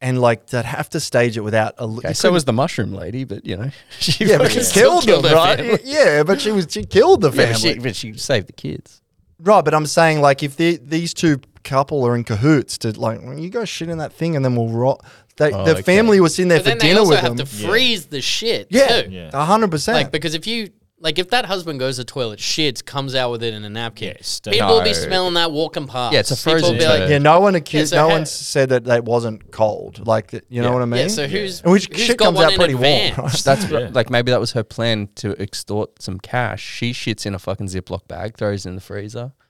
and like they'd have to stage it without a. Okay, so was the mushroom lady, but you know, she yeah, but fucking she still killed them, right? family. Yeah, but she was she killed the Yeah, family, but she, but she saved the kids. Right? But I'm saying like if the, these two couple are in cahoots to like when you go shit in that thing and then we'll rot. They, Oh, the okay. family was in there But for then they dinner also with have them. to freeze the shit yeah, too. Yeah. a hundred percent. Like because if you like if that husband goes to the toilet, shits, comes out with it in a napkin, Yes, people will be no. smelling that walking past. Yeah, it's a People will frozen be like, turd. yeah, no one accused. so no how- one said that that wasn't cold. Like that, you know what I mean? yeah. So who's And which who's shit got comes one out in pretty warm, advance? right? That's Yeah. like maybe that was her plan to extort some cash. She shits in a fucking Ziploc bag, throws it in the freezer, fucking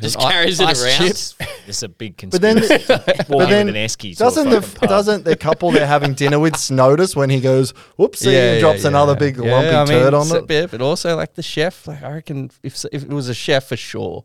Just i- carries it around. chips. It's a big But then, conspiracy. but Walking then with an esky. to a doesn't the fucking pub. doesn't the couple they're having dinner with notice when he goes whoopsie Yeah, and yeah, drops yeah. another big Yeah, lumpy I mean, turd on so- it? yeah, but also like the chef, like I reckon if if it was a chef for sure,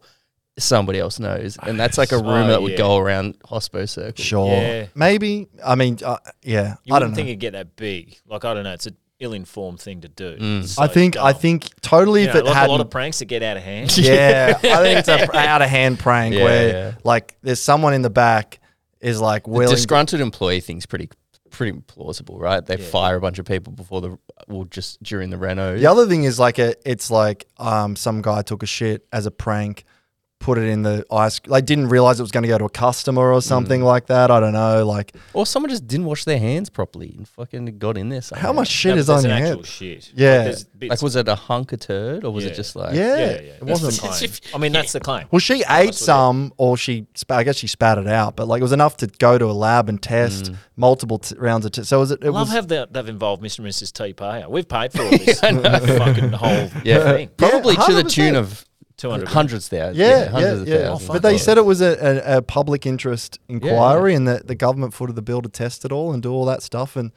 somebody else knows, and that's like a rumor Oh, that would yeah. go around hospo circle. Sure, Yeah. maybe. I mean, uh, yeah, You I wouldn't don't know. think it'd get that big. Like I don't know. It's an ill-informed thing to do. Mm. It's I so think I think totally You if know, it like had a lot of pranks that get out of hand. yeah, I think it's a out of hand prank Yeah, where yeah. like there's someone in the back is like The willing. disgruntled employee thing's pretty pretty plausible, right? They fire a bunch of people before the, well, just during the reno. The other thing is like a, it's like um, some guy took a shit as a prank, put it in the ice, like didn't realize it was going to go to a customer or Mm. something like that. I don't know. Like Or someone just didn't wash their hands properly and fucking got in there. Somehow. how much shit No, is on that's your an head? actual shit. Yeah. Like, Like, was it a hunk of turd or was Yeah. it just like? Yeah, yeah, yeah. it That's wasn't. the. I mean, that's the claim. Well, she ate some, or she, sp- I guess she spat it out, but like it was enough to go to a lab and test multiple t- rounds of. T- so was it? It love was how they- they've involved Mr. and Mrs. T Payer. We've paid for all this fucking whole Yeah. thing. Probably to the tune of 200 hundreds there. Yeah, yeah, hundreds yeah. of thousands. but they oh, said it was a, a, a public interest inquiry, yeah. and that the government footed the bill to test it all and do all that stuff. And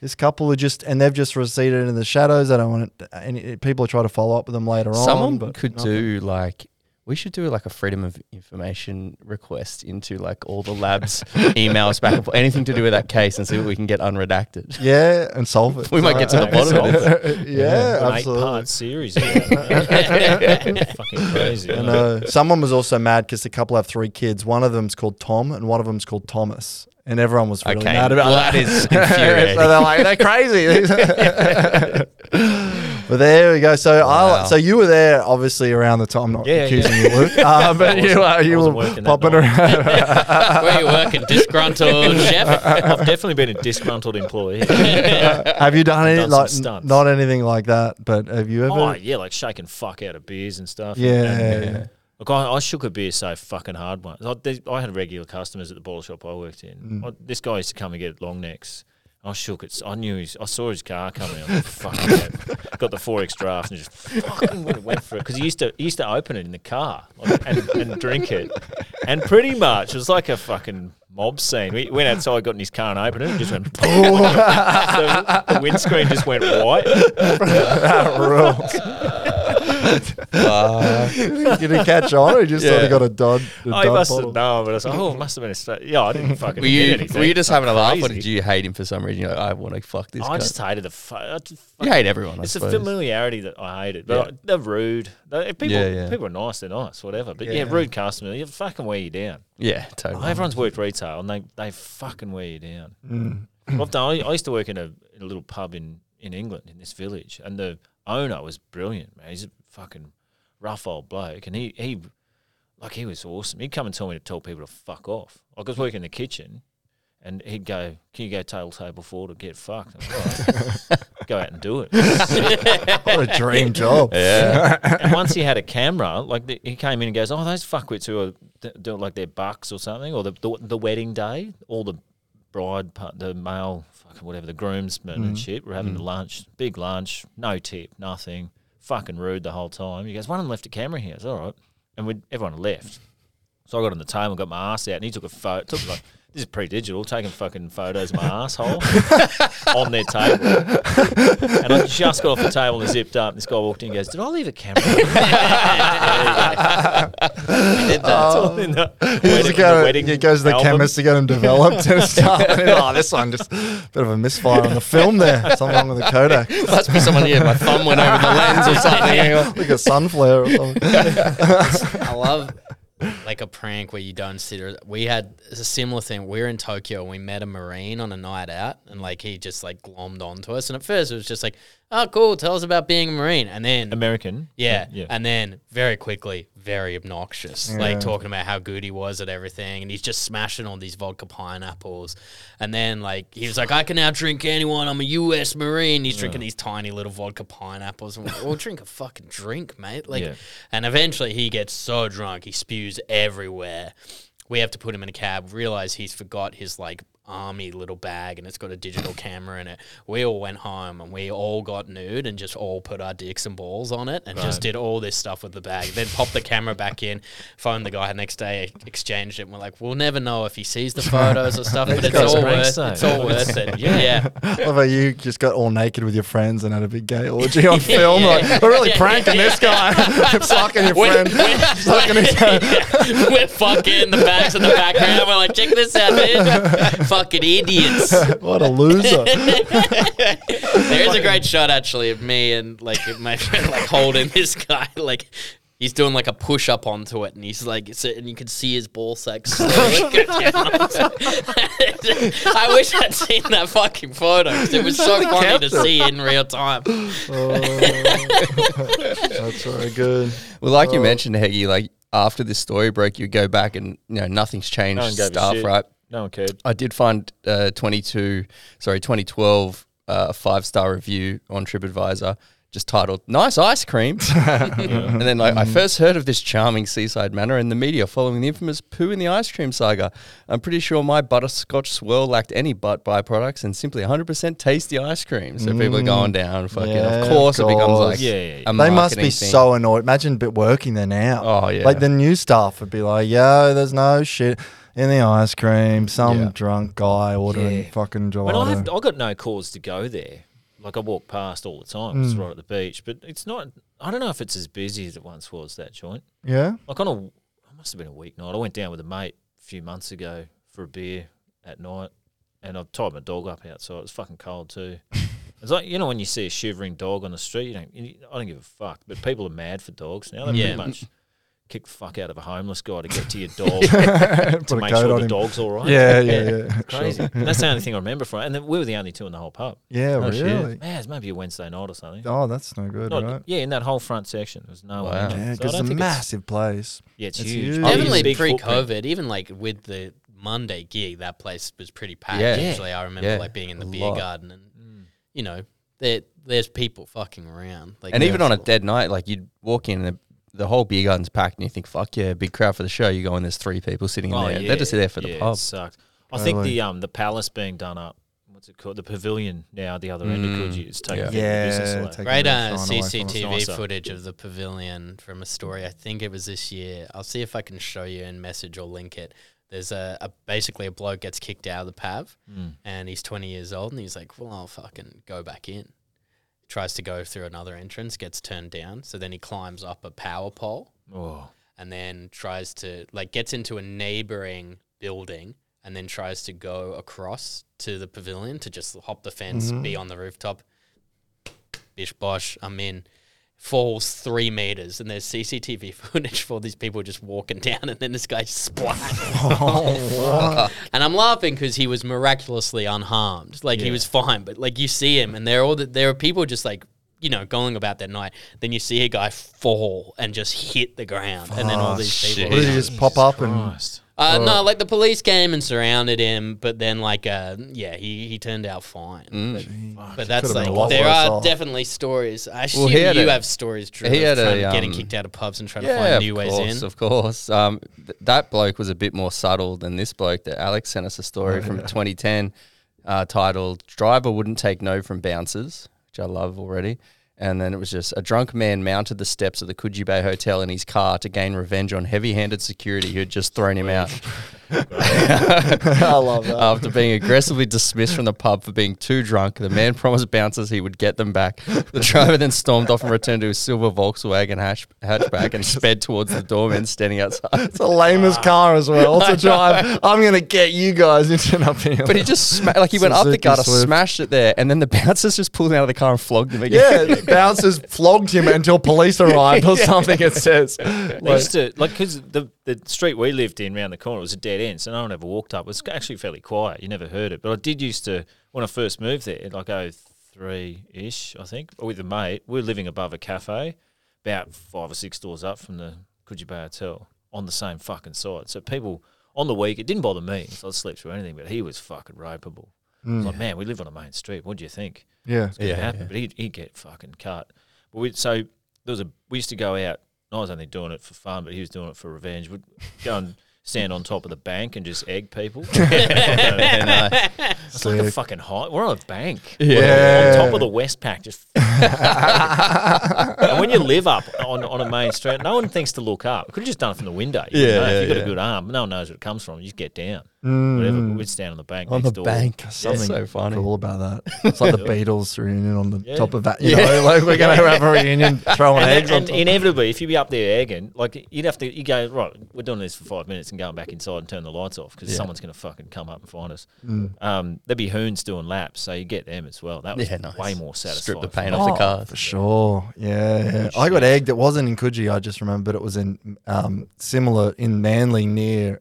this couple are just, and they've just receded into the shadows. I don't want it, any people are trying to follow up with them later on. Someone could nothing. do like we should do like a freedom of information request into like all the labs emails back and forth, anything to do with that case and see what we can get unredacted. Yeah, and solve it. We might get to the bottom of it. yeah, An eight absolutely. part series. Fucking crazy. I know. Someone was also mad because the couple have three kids. One of them's called Tom, and one of them's called Thomas. And everyone was really Okay, mad about well, that. that is infuriating. so they're like, they're crazy. But there we go. So I, so you were there, obviously, around the time. I'm not Yeah, accusing yeah. you, Luke. Uh, but you, wasn't- uh, you were working popping around. Where are you working? Disgruntled chef? I've definitely been a disgruntled employee. have you done any done some like stunts. not anything like that? But have you ever? oh yeah, like shaking fuck out of beers and stuff. yeah, And- yeah. Look, I, I shook a beer so fucking hard once. I, I had regular customers at the bottle shop I worked in. Mm. I, this guy used to come and get long necks. I shook it. I knew. His, I saw his car coming. I was fucking it. got the four X draft and just fucking went, went for it because he used to he used to open it in the car like, and, and drink it, and pretty much it was like a fucking mob scene. We went outside, got in his car and opened it, and just went. the, the windscreen just went white. Did he catch on, or he just thought he Yeah. got a dud? A I dud must bottle? have known, but I was like, oh, it must have been a straight. Yeah, I didn't fucking Were get you anything. were you just having a laugh, or did you hate him for some reason? You're like, I want to fuck this I guy. just hated the. Fu- I just you fucking- hate everyone. I It's the suppose. familiarity that I hated. But Yeah. I- they're rude. They- if people, Yeah, yeah. people are nice. They're nice, whatever. But yeah, Yeah. rude customer, you fucking wear you down. Yeah, totally. Everyone's worked retail and they, they fucking wear you down. Mm. I've done. I, I used to work in a in a little pub in in England in this village, and the owner was brilliant. Man, he's a fucking rough old bloke, and he he like he was awesome. He'd come and tell me to tell people to fuck off. Like I was working in the kitchen, and he'd go, "Can you go table table four to get fucked?" Like, go out and do it. What a dream job. Yeah. and once he had a camera, like the, he came in and goes, "Oh, those fuckwits who are d- doing like their bucks or something, or the the, the wedding day, all the bride, part, the male, fucking whatever, the groomsmen and mm. shit, We're having the lunch, big lunch, no tip, nothing, fucking rude the whole time." He goes, "One of them left a camera here." It's all right, and we everyone left. So I got on the table, got my ass out, and he took a photo. Took like this is pre-digital, taking fucking photos of my asshole on their table. And I just got off the table and zipped up. And this guy walked in and goes, "Did I leave a camera?" Did that. Oh. in the He, used wedding- to the go, wedding he goes to the album. chemist to get them developed and stuff. And he's, oh, this one just a bit of a misfire on the film there. Something wrong with the Kodak. Must be someone here. My thumb went over the lens or something. like a sun flare or something. I love like a prank where you don't sit. We had a similar thing. We were in Tokyo and we met a Marine on a night out, and like he just like glommed onto us. And at first it was just like, "Oh, cool, tell us about being a Marine." And then American. yeah, yeah. and then very quickly, very obnoxious, like talking about how good he was at everything, and he's just smashing all these vodka pineapples. And then like he was like, "I can now drink anyone. I'm a U.S. Marine." He's drinking these tiny little vodka pineapples. And we're like, "Well, drink a fucking drink, mate." Like, Yeah. and eventually he gets so drunk he spews everywhere. We have to put him in a cab. Realize he's forgot his like army little bag and it's got a digital camera in it. We all went home and we all got nude and just all put our dicks and balls on it and just did all this stuff with the bag. Then popped the camera back in, phoned the guy the next day, exchanged it. And we're like, we'll never know if he sees the photos or stuff, but it's guys all are worth. prankster. It's all worth it. Yeah. What about you just got all naked with your friends and had a big gay orgy on film? Yeah. Like, we're really Yeah. pranking this guy. Fucking your We're, friend. Sucking his we're, we're fucking the bags in the background. We're like, check this out, dude. Fucking idiots. What a loser. There is a great shot actually of me and like my friend like holding this guy like he's doing like a push up onto it, and he's like, it's- and you can see his ball sack slowly go down. I wish I'd seen that fucking photo 'cause it was so funny to see in real time. Oh. That's very good. Well, like you oh. mentioned, Heggie, like after this story broke, you go back and you know nothing's changed No one gave a stuff, right? No one cared. I did find uh, 22, sorry, 2012, uh, a five star review on TripAdvisor just titled "Nice Ice Cream," and then like, I first heard of this charming seaside manor in the media following the infamous poo in the ice cream saga. I'm pretty sure my butterscotch swirl lacked any butt byproducts and simply 100% tasty ice cream. So people are going down. Fucking, Yeah, of of course, it becomes like Yeah, yeah, yeah. a They must be thing. so annoyed. Imagine bit working there now. Oh, yeah. Like the new staff would be like, "Yo, there's no shit in the ice cream. Some Yeah. drunk guy ordering Yeah. fucking When I have, gelato." I got no cause to go there. Like I walk past all the time. It's hmm. right at the beach, but it's not. I don't know if it's as busy as it once was. That joint. yeah. Like on a, it must have been a weeknight. I went down with a mate a few months ago for a beer at night, and I tied my dog up outside. It was fucking cold too. It's like you know when you see a shivering dog on the street, you don't. You, I don't give a fuck. But people are mad for dogs now. They Yeah. pretty much kick the fuck out of a homeless guy to get to your dog to make sure on the him. dog's all right. Yeah, yeah, yeah. Crazy. And that's the only thing I remember from it. And then we were the only two in the whole pub. Yeah, Oh, shit. really. Man, it's maybe a Wednesday night or something. Oh, that's no good, Not- right? Yeah, in that whole front section, there's no Wow. one. Yeah, because don't it's a think massive place. yeah, it's, it's huge. huge. Definitely big pre footprint. COVID, even like with the Monday gig, that place was pretty packed. Yeah. Usually I remember Yeah. like being in the A beer lot. garden and mm. you know, there there's people fucking around. Like And even on a dead night, like you'd walk in and the, the whole beer garden's packed, and you think, "Fuck yeah, big crowd for the show." You go and there's three people sitting in Oh, there. yeah. They're just there for the yeah, pub. It sucked. I think Totally. the um the palace being done up. What's it called? The pavilion now. at The other end of Mm, Coogee is taking yeah. yeah. the Yeah, business away. take- Great Taking uh, the shine away from us. CCTV Nicer. footage of the pavilion from a story. I think it was this year. I'll see if I can show you and message or link it. There's a, a basically a bloke gets kicked out of the pav, Mm. and he's 20 years old, and he's like, "Well, I'll fucking go back in." Tries to go through another entrance, gets turned down. So then he climbs up a power pole, Oh, and then tries to like gets into a neighboring building, and then tries to go across to the pavilion to just hop the fence, mm-hmm. be on the rooftop. Bish bosh, I'm in. Falls three meters, and there's CCTV footage for these people just walking down, and then this guy splat. Oh, and I'm laughing because he was miraculously unharmed. Like he was fine, but like you see him, and there are all the, there are people just like you know going about their night. Then you see a guy fall and just hit the ground, and then all Oh, these shit. people. What did he just pop up and Christ. Uh, no, like the police came and surrounded him, but then like uh, yeah, he, he turned out fine. But, but that's like there are definitely stories. I assume Well, you a- have stories, Drew, he had a, trying- getting um, kicked out of pubs and trying to find new ways in. of course. Um, th- that bloke was a bit more subtle than this bloke. That Alex sent us a story from 2010 uh, titled "Driver Wouldn't Take No from Bouncers," which I love already. And then it was just a drunk man mounted the steps of the Coogee Bay Hotel in his car to gain revenge on heavy-handed security who had just thrown him out. I love that. After being aggressively dismissed from the pub for being too drunk, the man promised bouncers he would get them back. The driver then stormed off and returned to his silver Volkswagen hash- hatchback and sped towards the doorman standing outside. It's the lamest car as well to drive. I'm gonna get you guys into an uphill. But he just sma- like he went up the Suzuki gutter, Swift. smashed it there, and then the bouncers just pulled him out of the car and flogged him again. yeah, bouncers flogged him until police arrived or something. It says. They used to like because the the street we lived in round the corner was a dead end, so no one ever walked up. It was actually fairly quiet. You never heard it, but I did used to when I first moved there, like oh three ish, I think, with a mate. We were living above a cafe, about five or six doors up from the Coogee Bay Hotel, on the same fucking side. So people on the week, it didn't bother me. So I slept through anything, but he was fucking ropeable. Mm. I was like, man, we live on a main street. What do you think? yeah. It's gonna Yeah, happen, yeah. but he'd, he'd get fucking cut. But we so there was a we used to go out. I was only doing it for fun, but he was doing it for revenge. We'd go and stand on top of the bank and just egg people. It's like a fucking high. We're on a bank. Yeah. on top of the Westpac. Just and when you live up on, on a main street, no one thinks to look up. Could have just done it from the window. You Yeah, know, yeah, if you've got yeah. a good arm, no one knows where it comes from. You just get down. Whatever. But we'd stand on the bank on next the door. bank. There's That's something so funny. cool about that. It's like the Beatles reunion on the Yeah. top of that. You know, like we're gonna have a reunion throwing And, eggs then, on and top. inevitably, if you be up there egging, like you'd have to, you go right. We're doing this for five minutes and going back inside and turn the lights off because Yeah. someone's going to fucking come up and find us. Mm. Um, there'd be hoons doing laps, so you get them as well. That was Yeah, nice. way more Strip the paint off the Oh, car. for sure. Yeah, Yeah, I got egged. It wasn't in Coogee, I just remember, but it was in um, similar in Manly near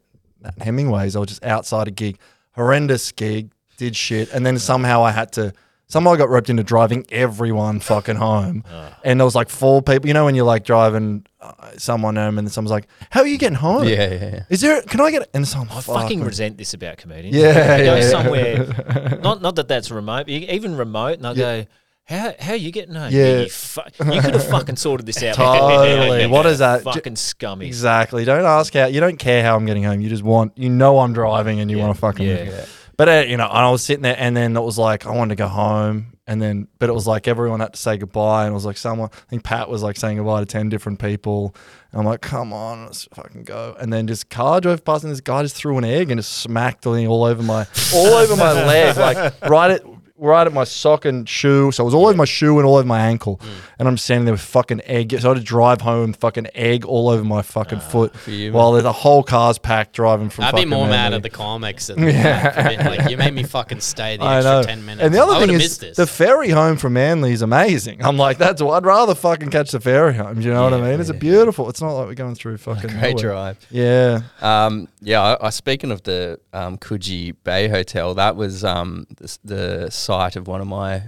Hemingway's. I was just outside a gig, horrendous gig, did shit, and then somehow I had to. Somehow I got roped into driving everyone fucking home, and there was like four people. You know when you're like driving uh, someone home, and someone's like, "How are you getting home? Yeah, yeah, yeah. Is there? Can I get?" And so I'm I fuck, fucking man. resent this about comedians. Yeah, They go yeah, yeah. somewhere. Not not that that's remote, but even remote, and I will go. How, how are you getting home? Yeah. you, fu- you could have fucking sorted this out. Totally. What is that? Fucking scummy. Exactly. Don't ask how. You don't care how I'm getting home. You just want. You know I'm driving, and you Yeah, want to fucking. yeah. But uh, you know, and I was sitting there, and then it was like I wanted to go home, and then but it was like everyone had to say goodbye, and it was like someone. I think Pat was like saying goodbye to ten different people. And I'm like, come on, let's fucking go. And then this car drove past, and this guy just threw an egg and just smacked thing all over my, all over my leg, like right at. Right at my sock and shoe, so it was all over my shoe and all over my ankle, Mm. and I'm standing there with fucking egg. So I had to drive home, fucking egg all over my fucking foot, you, while there's a whole car's packed driving from. I'd be fucking more mad Manly. at the comics. Than yeah. like, you made me fucking stay the I extra 10 minutes. And the other I thing would've is, missed this. the ferry home from Manly is amazing. I'm like, that's what I'd rather fucking catch the ferry home. Do you know what I mean? It's a beautiful. It's not like we're going through fucking Great nowhere. drive. Yeah. Um, yeah, I, I speaking of the um, Coogee Bay Hotel, that was um, the, s- the site of one of my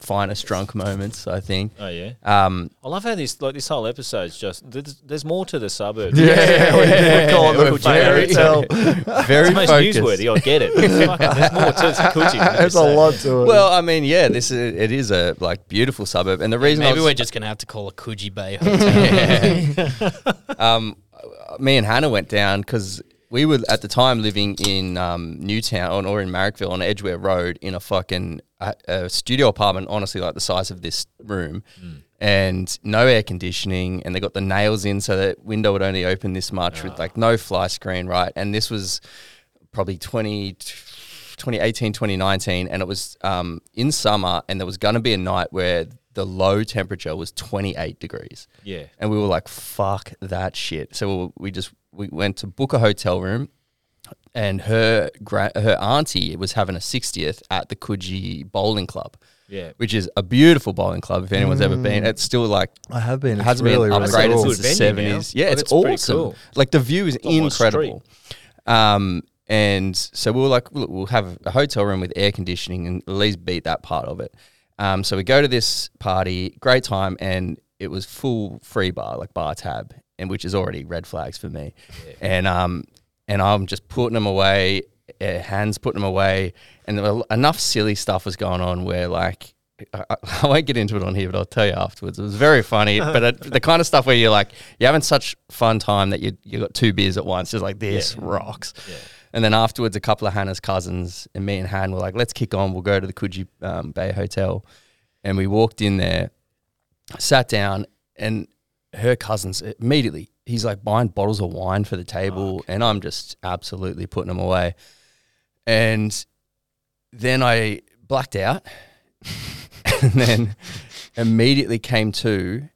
finest drunk moments. I think. Oh yeah. Um, I love how this like this whole episode's just there's, there's more to the suburb. Yeah, we call it the We're ferry very- hotel. very It's most focused. newsworthy. I get it. It's fucking- there's more to Coogee. than There's a lot to it. Well, I mean, yeah, this is it is a like beautiful suburb, and the reason I Maybe was- we're just going to have to call a Coogee Bay hotel. um, me and Hannah went down because we were at the time living in um, Newtown or in Marrickville on Edgeware Road in a fucking uh, a studio apartment, honestly, like the size of this room, and no air conditioning, and they got the nails in so that window would only open this much with like no fly screen, right? And this was probably 20, 2018, 2019, and it was um, in summer, and there was going to be a night where the low temperature was 28 degrees Yeah. and we were like, "Fuck that shit." So we just we went to book a hotel room, and her gra- her auntie was having a sixtieth at the Coogee Bowling Club, Yeah. which is a beautiful bowling club. If anyone's ever been, it's still like I have been. It's hasn't really, been really upgraded cool. since Good the venue now. seventies. Yeah, Like, it's, it's pretty awesome. cool. Like the view is on my incredible. Um, and so we were like, look, we'll have a hotel room with air conditioning and at least beat that part of it. Um, so we go to this party, great time, and it was full free bar, like bar tab, and which is already red flags for me. And um, and I'm just putting them away, uh, hands putting them away, and there were enough silly stuff was going on where like. I, I- won't get into it on here, but I'll tell you afterwards. It was very funny, but it, the kind of stuff where you're like, you're having such fun time that you you got two beers at once, just like this rocks. And then afterwards, a couple of Hannah's cousins and me and Han were like, let's kick on. We'll go to the Coogee um, Bay Hotel. And we walked in there, sat down, and her cousins immediately, he's like buying bottles of wine for the table. And I'm just absolutely putting them away. And then I blacked out and then immediately came to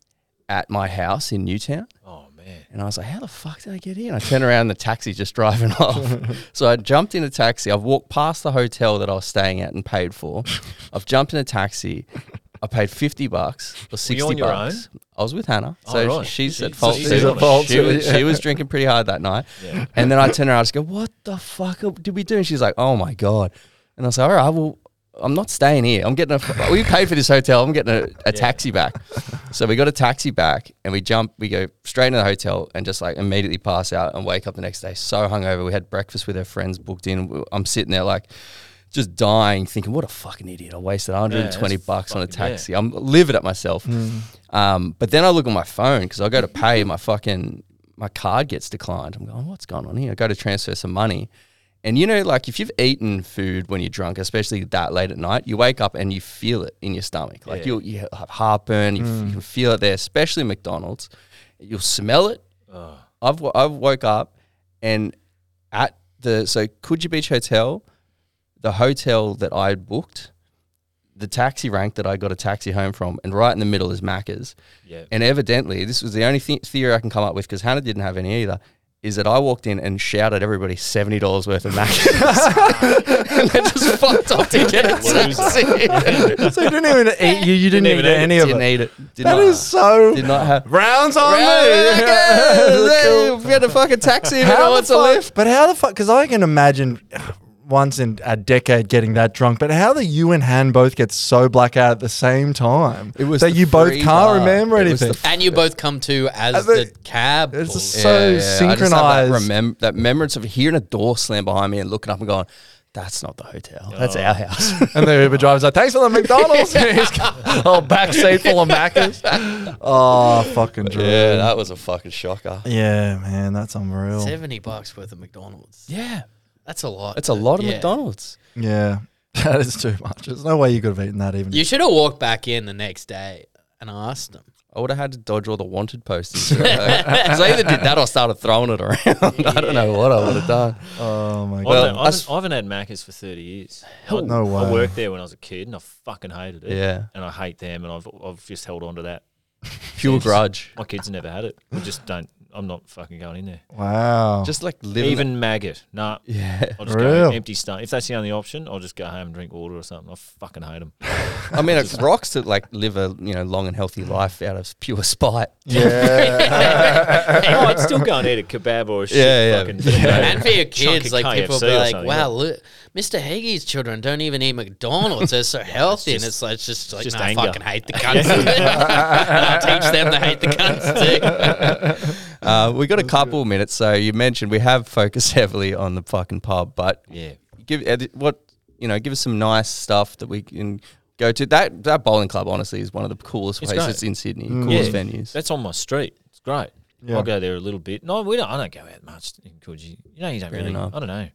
at my house in Newtown. Oh man. And I was like, how the fuck did I get here? And I turned around, the taxi's just driving off. so I jumped in a taxi. I've walked past the hotel that I was staying at and paid for. I've jumped in a taxi. I paid 50 bucks or 60 you on your bucks. I was with Hannah. Oh, So right. she's She- at so fault. she's too. at fault She too, was, yeah. she was drinking pretty hard that night. Yeah. And then I turn around and just go, what the fuck did we do? And she's like, oh my God. And I was like, all right, well, I'm not staying here. I'm getting a, we paid for this hotel. I'm getting a, a taxi back. So we got a taxi back and we jump, we go straight into the hotel and just like immediately pass out and wake up the next day so hungover. We had breakfast with our friends booked in. I'm sitting there like, just dying, thinking, what a fucking idiot. I wasted 120 that's bucks on a fucking- yeah. taxi. I'm livid at myself. Um, but then I look at my phone because I go to pay, my fucking my card gets declined. I'm going, what's going on here? I go to transfer some money. And you know, like if you've eaten food when you're drunk, especially that late at night, you wake up and you feel it in your stomach. Like Yeah. you'll you have heartburn, you, f- you can feel it there, especially McDonald's. You'll smell it. I've I've woke up and at the so Coogee Beach Hotel, the hotel that I had booked, the taxi rank that I got a taxi home from, and right in the middle is Macca's. Yeah. And evidently, this was the only th- theory I can come up with because Hannah didn't have any either. is that I walked in and shouted everybody seventy dollars worth of mac, and they just fucked off to get a taxi. so you didn't even eat. You, you didn't, even eat eat it, any of Didn't it. eat it. Did That not, is so. did not have. rounds on me. If we had a fucking taxi, if How anyone the fuck- But how the fuck? Because I can imagine once in a decade getting that drunk. But how the you and Han both get so blackout at the same time? It was that you both can't bar. remember It was the anything. And you both come to as I think- the cab. It's pull. just so I just have synchronized. that, remem- that remembrance of hearing a door slam behind me and looking up and going, "That's not the hotel. That's oh. our house." and the Uber driver's like, "Thanks for the McDonald's." He's got a back seat full of Maccas. Oh, fucking Drew. yeah, that was a fucking shocker. Yeah, man, that's unreal. Seventy bucks worth of McDonald's. Yeah, That's a lot. it's a lot of Yeah. McDonald's. Yeah, that is too much. There's no way you could have eaten that even. You should have walked back in the next day and asked them. I would have had to dodge all the wanted posters. Because I either did that or started throwing it around. I don't know what I would have done. oh my I, god. haven't, I, haven't, I haven't had Macca's for 30 years. Oh, I, No way. I worked there when I was a kid and I fucking hated it. Yeah. And I hate them and I've, I've just held on to that. Pure grudge. My kids never had it. I just don't, I'm not fucking going in there. Wow. Just like living. Even maggot. Nah. yeah. I'll just Real. go empty stomach. If that's the only option, I'll just go home and drink water or something. I fucking hate them. I mean, it rocks to like live a you know long and healthy life out of pure spite. yeah. oh, I'd still go and eat a kebab or a shit Yeah, yeah. fucking Yeah. And for your chunk kids, of like people KFC be or like, something, "Wow, yeah. look, Mr. Heggie's children don't even eat McDonald's. They're so healthy." and just- it's like it's just like, just nah, I anger. fucking hate the cunts. I'll teach them to hate the cunts too. Uh, we got a couple minutes, so you mentioned we have focused heavily on the fucking pub, but Yeah. give uh, what you know, give us some nice stuff that we can go to. That that bowling club, honestly, is one of the coolest It's places great. in Sydney, Mm. coolest Yeah. venues. That's on my street. It's great. Yeah. I'll go there a little bit. No, we don't. I don't go out much in Coogee. You know, you don't Fair really. enough. I don't know.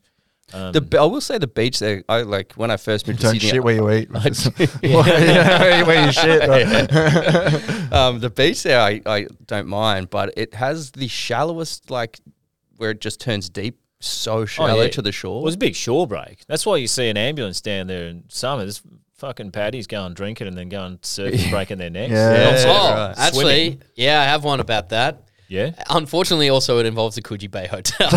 Um, The be- I will say the beach there. I like when I first moved to Don't Sydney. shit where you eat. I- yeah, where you shit. right? um, the beach there, I, I don't mind, but it has the shallowest, like where it just turns deep, so shallow Oh, yeah. to the shore. It was a big shore break. That's why you see an ambulance down there in summer. There's fucking paddies going drinking and then going surfing, breaking their necks. Yeah. Yeah. oh, right. actually, yeah, I have one about that. Yeah. Unfortunately, also it involves the Coogee Bay Hotel.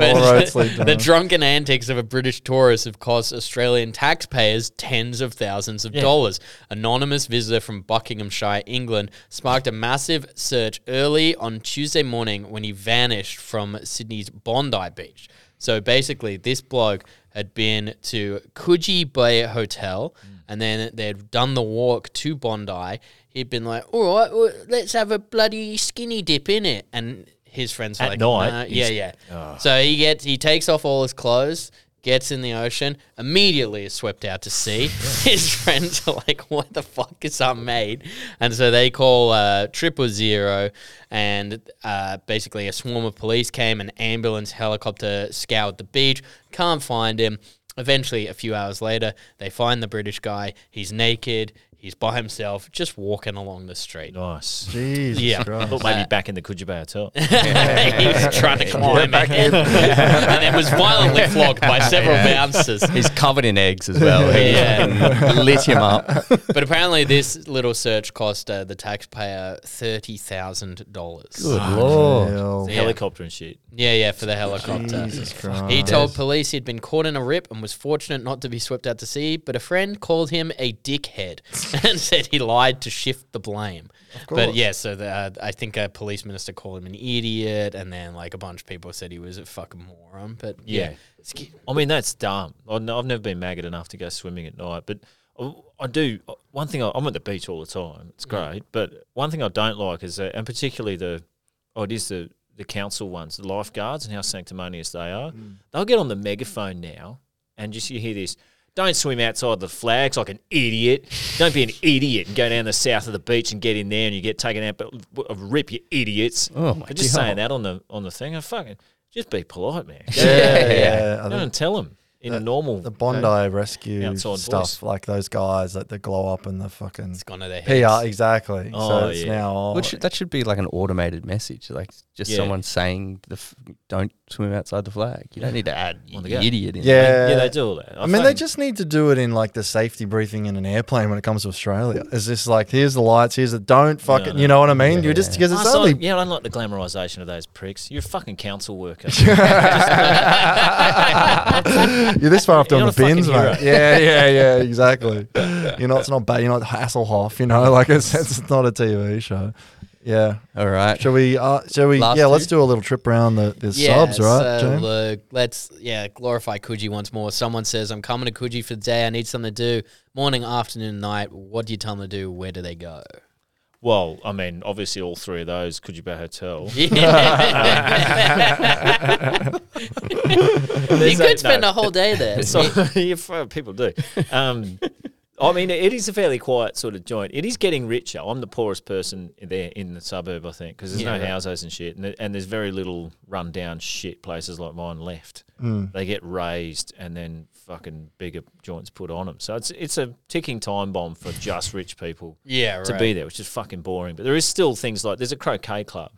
All the drunken antics of a British tourist have cost Australian taxpayers tens of thousands of Yeah. dollars. Anonymous visitor from Buckinghamshire, England, sparked a massive search early on Tuesday morning when he vanished from Sydney's Bondi Beach. So basically, this bloke had been to Coogee Bay Hotel, and then they'd done the walk to Bondi. He'd been like, "All right, well, let's have a bloody skinny dip in it," and his friends were At like, night, "Nah." he's- "Yeah, yeah." So he gets he takes off all his clothes, gets in the ocean, immediately is swept out to sea. His friends are like, "What the fuck is up, mate?" And so they call uh, triple zero, and uh, basically a swarm of police came, an ambulance, helicopter scoured the beach, can't find him. Eventually, a few hours later, they find the British guy. He's naked. He's by himself, just walking along the street. Nice. Jesus Yeah. I Christ. thought maybe back in the Coogee Hotel. he was trying to climb it, and then was violently flogged by several bouncers. He's covered in eggs as well. He Yeah. lit him up. But apparently, this little search cost uh, the taxpayer thirty thousand dollars. Good lord. Hell. Yeah. Helicopter and shit. Yeah, yeah, for the helicopter. Jesus Christ. He told police he'd been caught in a rip and was fortunate not to be swept out to sea, but a friend called him a dickhead and said he lied to shift the blame. But course. yeah, so the, uh, I think a police minister called him an idiot, and then like a bunch of people said he was a fucking moron. But yeah, Yeah. I mean, that's dumb. I've never been maggot enough to go swimming at night, but I- I do. One thing I, I'm at the beach all the time. It's great, but one thing I don't like is, uh, and particularly the, oh, it is the the council ones, the lifeguards, and how sanctimonious they are. They'll get on the megaphone now, and just you hear this. Don't swim outside the flags like an idiot. Don't be an idiot and go down the south of the beach and get in there and you get taken out. But w- uh, rip, you idiots! Oh my They're just God. saying that on the on the thing. I fucking just be polite, man. Yeah, yeah. I Go think and tell them in a normal. the Bondi rescue stuff, voice. like those guys that the glow up and the fucking it's gone to their heads. PR, exactly. so Oh, it's yeah. now. Which that should be like an automated message, like just Yeah. someone saying the f- don't swim outside the flag. You don't need to add On the go. idiot in Yeah. yeah, they do all that. I mean, they just need to do it in like the safety briefing in an airplane when it comes to Australia. Is this like, here's the lights, here's the don't fucking, no. you know what I mean? You're just because I it's saw- only yeah, I don't like the glamorization of those pricks. You're a fucking council worker. you're this far off doing You're the not a bins, fucking mate. Yeah, yeah, yeah, exactly. You know, it's not bad. You're not Hasselhoff. You know, like it's, it's not a TV show. Yeah. All right. Shall we? Uh, shall we? Last yeah, let's do a little trip around the, the Yeah, subs, right? So James? look, let's yeah glorify Coogee once more. Someone says I'm coming to Coogee for the day. I need something to do. Morning, afternoon, night. What do you tell them to do? Where do they go? well, I mean, obviously all three of those could you be a hotel. you could spend a whole day there. So yeah, people do. Um, I mean, it is a fairly quiet sort of joint. It is getting richer. I'm the poorest person there in the suburb, I think, because there's Yeah, no right. houses and shit, and, there- and there's very little run-down shit places like mine left. Mm. They get raised and then fucking bigger joints put on them. So it's it's a ticking time bomb for just rich people yeah, right. to be there, which is fucking boring. But there is still things like there's a croquet club,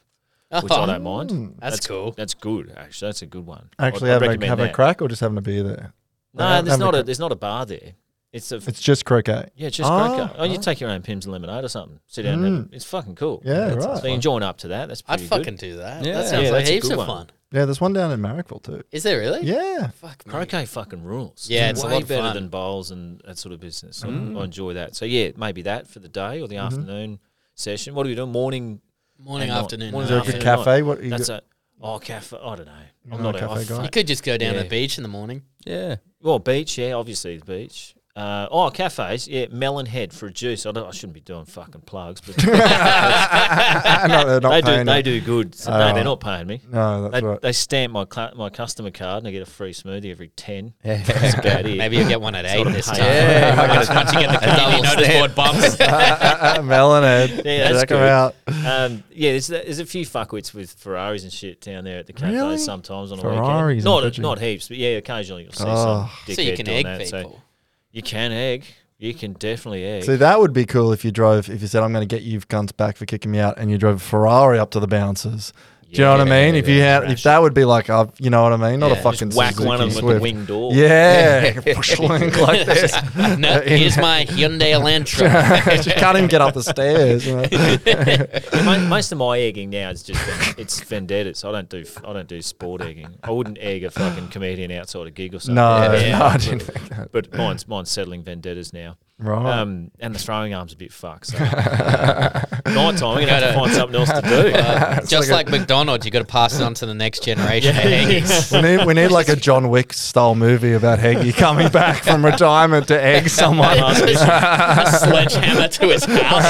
which I don't mind. That's cool. That's good, actually. That's a good one. Actually, I'd- I'd having a, recommend having a crack or just having a beer there? No, Having there's not a crack. there's not a bar there. It's a It's just croquet. yeah, it's just Ah, croquet. Oh, you ah. take your own Pimm's and lemonade or something. Sit down and have it. It's fucking cool. Yeah, that's right. So you join up to that. That's pretty much. I'd pretty fucking do that. Yeah. That sounds Yeah, like that's a heaps good of one. fun. Yeah, there's one down in Marrickville too. Is there really? Yeah. Fuck me. Croquet fucking rules. Yeah, it's a way lot of better fun. than bowls and that sort of business. So Mm. I enjoy that. So yeah, maybe that for the day or the Mm-hmm. afternoon session. What are we doing? Morning. Morning, and night. afternoon. Morning, Is there a good afternoon, cafe? What you That's got- a oh cafe. I don't know. I'm not not a a cafe guy? You could just go down to Yeah. the beach in the morning. Yeah. Well, beach, yeah, obviously the beach. Uh, oh, cafes, yeah, Melon Head for a juice. I, don't, I shouldn't be doing fucking plugs, but no, they're not they do they you. do good. So, Oh. no, they're not paying me. No, that's They, right. they stamp my cla my customer card and I get a free smoothie every ten. Yeah. That's about it. Maybe you'll get one at eight Sort of this time. Yeah. Once you get the community double notice stamp. board bumps. Melon head. Yeah, that's Check 'em good. out. Um, yeah, there's, there's a few fuckwits with Ferraris and shit down there at the cafe Really? sometimes on a Ferraris weekend. in Not not heaps, but yeah, occasionally you'll see Oh. some so you dickhead can doing egg that. people. You can egg. You can definitely egg. See, that would be cool if you drove, if you said, I'm going to get you cunts back for kicking me out, and you drove a Ferrari up to the bouncers. Do you know what I mean? If you had, if that would be like, uh, you know what I mean? Not a fucking whack Suzuki one of them with Swift. the wing door. Yeah, like this. no, here's my Hyundai Elantra. Just can't even get up the stairs. You know? Mo- Most of my egging now is just it's vendettas. I don't do I don't do sport egging. I wouldn't egg a fucking comedian outside a gig or something. No, no, I didn't think that. But mine's mine's settling vendettas now. Right. Um, and the throwing arm's a bit fucked. So. Night time, we're gonna have to find something else to do. Uh, just like, McDonald's, you've got to pass it on to the next generation. of eggies. we need we need like a John Wick style movie about Heggie coming back from retirement to egg someone. a sledgehammer to his house.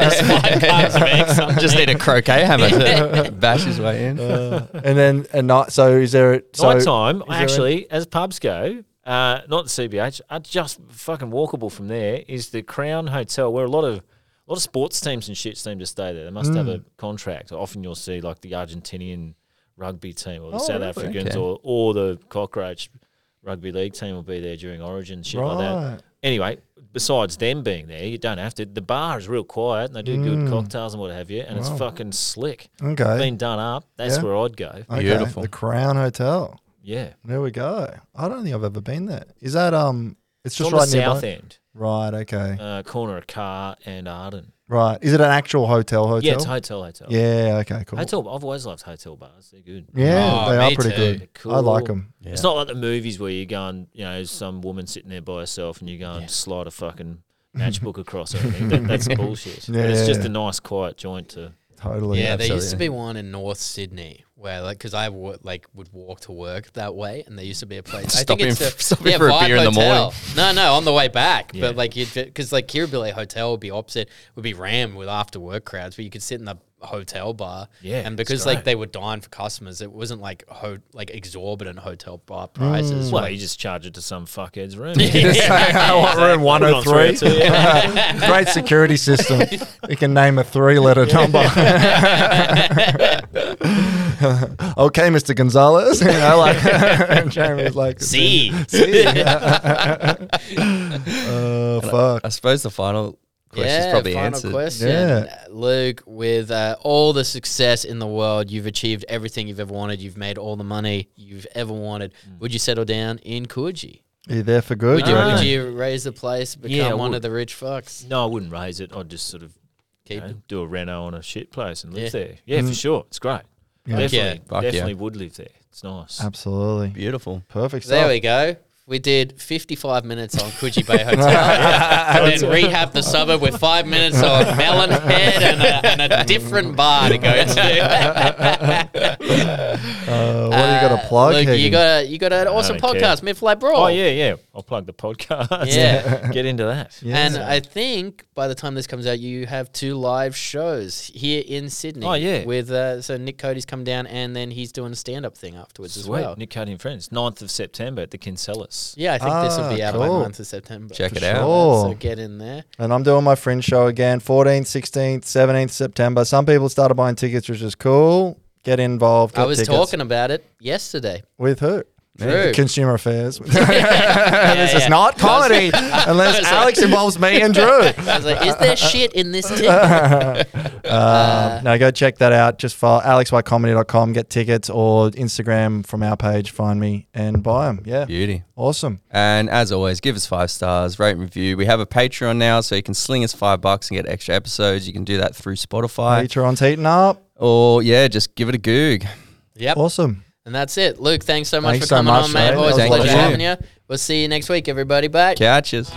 There's five cartons of eggs. on Just need a croquet hammer to bash his way in. and then and not so is there so Night time, is there actually, as pubs go, uh, not the CBH, uh, just fucking walkable from there is the Crown Hotel, where a lot of a lot of sports teams and shit seem to stay there. They must have Mm. a contract. Often you'll see like the Argentinian rugby team or the Oh, South really? Africans Okay. or or the Cockroach rugby league team will be there during Origin shit like that. Anyway, besides them being there, you don't have to. The bar is real quiet and they do good cocktails and what have you, and it's Mm. Fucking slick. Okay. Been done up. That's Yeah. where I'd go. okay. Beautiful. The Crown Hotel. Yeah. There we go. I don't think I've ever been there. Is that um? It's It's just on right the nearby. south end. Right. Okay. uh, corner of Carr and Arden. Right. Is it an actual hotel? Hotel. Yeah, it's hotel, hotel. Yeah. Okay. Cool. Hotel. I've always loved hotel bars. They're good. Yeah, Oh, they are me pretty too. good. They're cool. I like them. It's not like the movies where you go and you know some woman sitting there by herself and you go and Yeah. slide a fucking matchbook across her. That, that's bullshit. Yeah, But it's yeah, just yeah. a nice quiet joint to. Totally. Yeah, there used to be one in North Sydney where, like, because I like would walk to work that way, and there used to be a place. I Stop think it's him- the, stop him yeah, for a beer in the Hotel. morning. No, no, on the way back. Yeah. But like, you'd because like Kirribilli Hotel would be opposite, would be rammed with after work crowds, but you could sit in the hotel bar. Yeah, and because like they were dying for customers, it wasn't like ho- like exorbitant hotel bar mm. prices. Well, you just charge it to some fuckhead's room. what room? One oh Put it hundred on three. 302. Great security system. You can name a three-letter number. okay, Mr. Gonzalez. You know, like and Jamie's like, See, oh fuck. I suppose the final questions yeah, probably final answered. question. Yeah. Luke, with uh, all the success in the world, you've achieved everything you've ever wanted. You've made all the money you've ever wanted. Mm. Would you settle down in Coogee? Are you there for good? Would you, Joe? would you raise the place, become Yeah, I one would. of the rich fucks? No, I wouldn't raise it. I'd just sort of Keep you know, do a reno on a shit place and live Yeah. there. Yeah, for sure. It's great. Yeah. Definitely, yeah. Fuck yeah. definitely would live there. It's nice. Absolutely. Beautiful. Perfect There stuff. we go. We did 55 minutes on Coogee Bay Hotel. and then rehab the suburb with five minutes on Melon Head and a, and a different bar to go to. Uh, what do you got to plug? Luke, you got a, you got an awesome don't care. podcast, Midflight Brawl. Oh yeah, yeah. I'll plug the podcast. Yeah. get into that. Yes. And I think by the time this comes out, you have two live shows here in Sydney. Oh, yeah. with uh, so Nick Cody's come down, and then he's doing a stand-up thing afterwards as well. Nick Cody and Friends, 9th of September at the Kinselas. Yeah, I think this will be Ah, out by cool. 9th of September. Check For it out. sure. So get in there. And I'm doing my fringe show again, 14th, 16th, 17th September. Some people started buying tickets, which is cool. Get involved. I was tickets. talking about it yesterday. with who? True. Consumer Affairs. this yeah. is not comedy unless Alex involves me and Drew. I was like, is there shit in this ticket? Um, no, go check that out. Just follow alexwhitecomedy.com, get tickets, or Instagram from our page, find me and buy them. Yeah. Beauty. Awesome. And as always, give us five stars, rate and review. We have a Patreon now, so you can sling us five bucks and get extra episodes. You can do that through Spotify. Patreon's heating up. Or yeah, just give it a goog. Yep. Awesome. And that's it. Luke, thanks so much Thanks for so coming much, on, mate. Always a pleasure having you. We'll see you next week, everybody. Bye. Couches.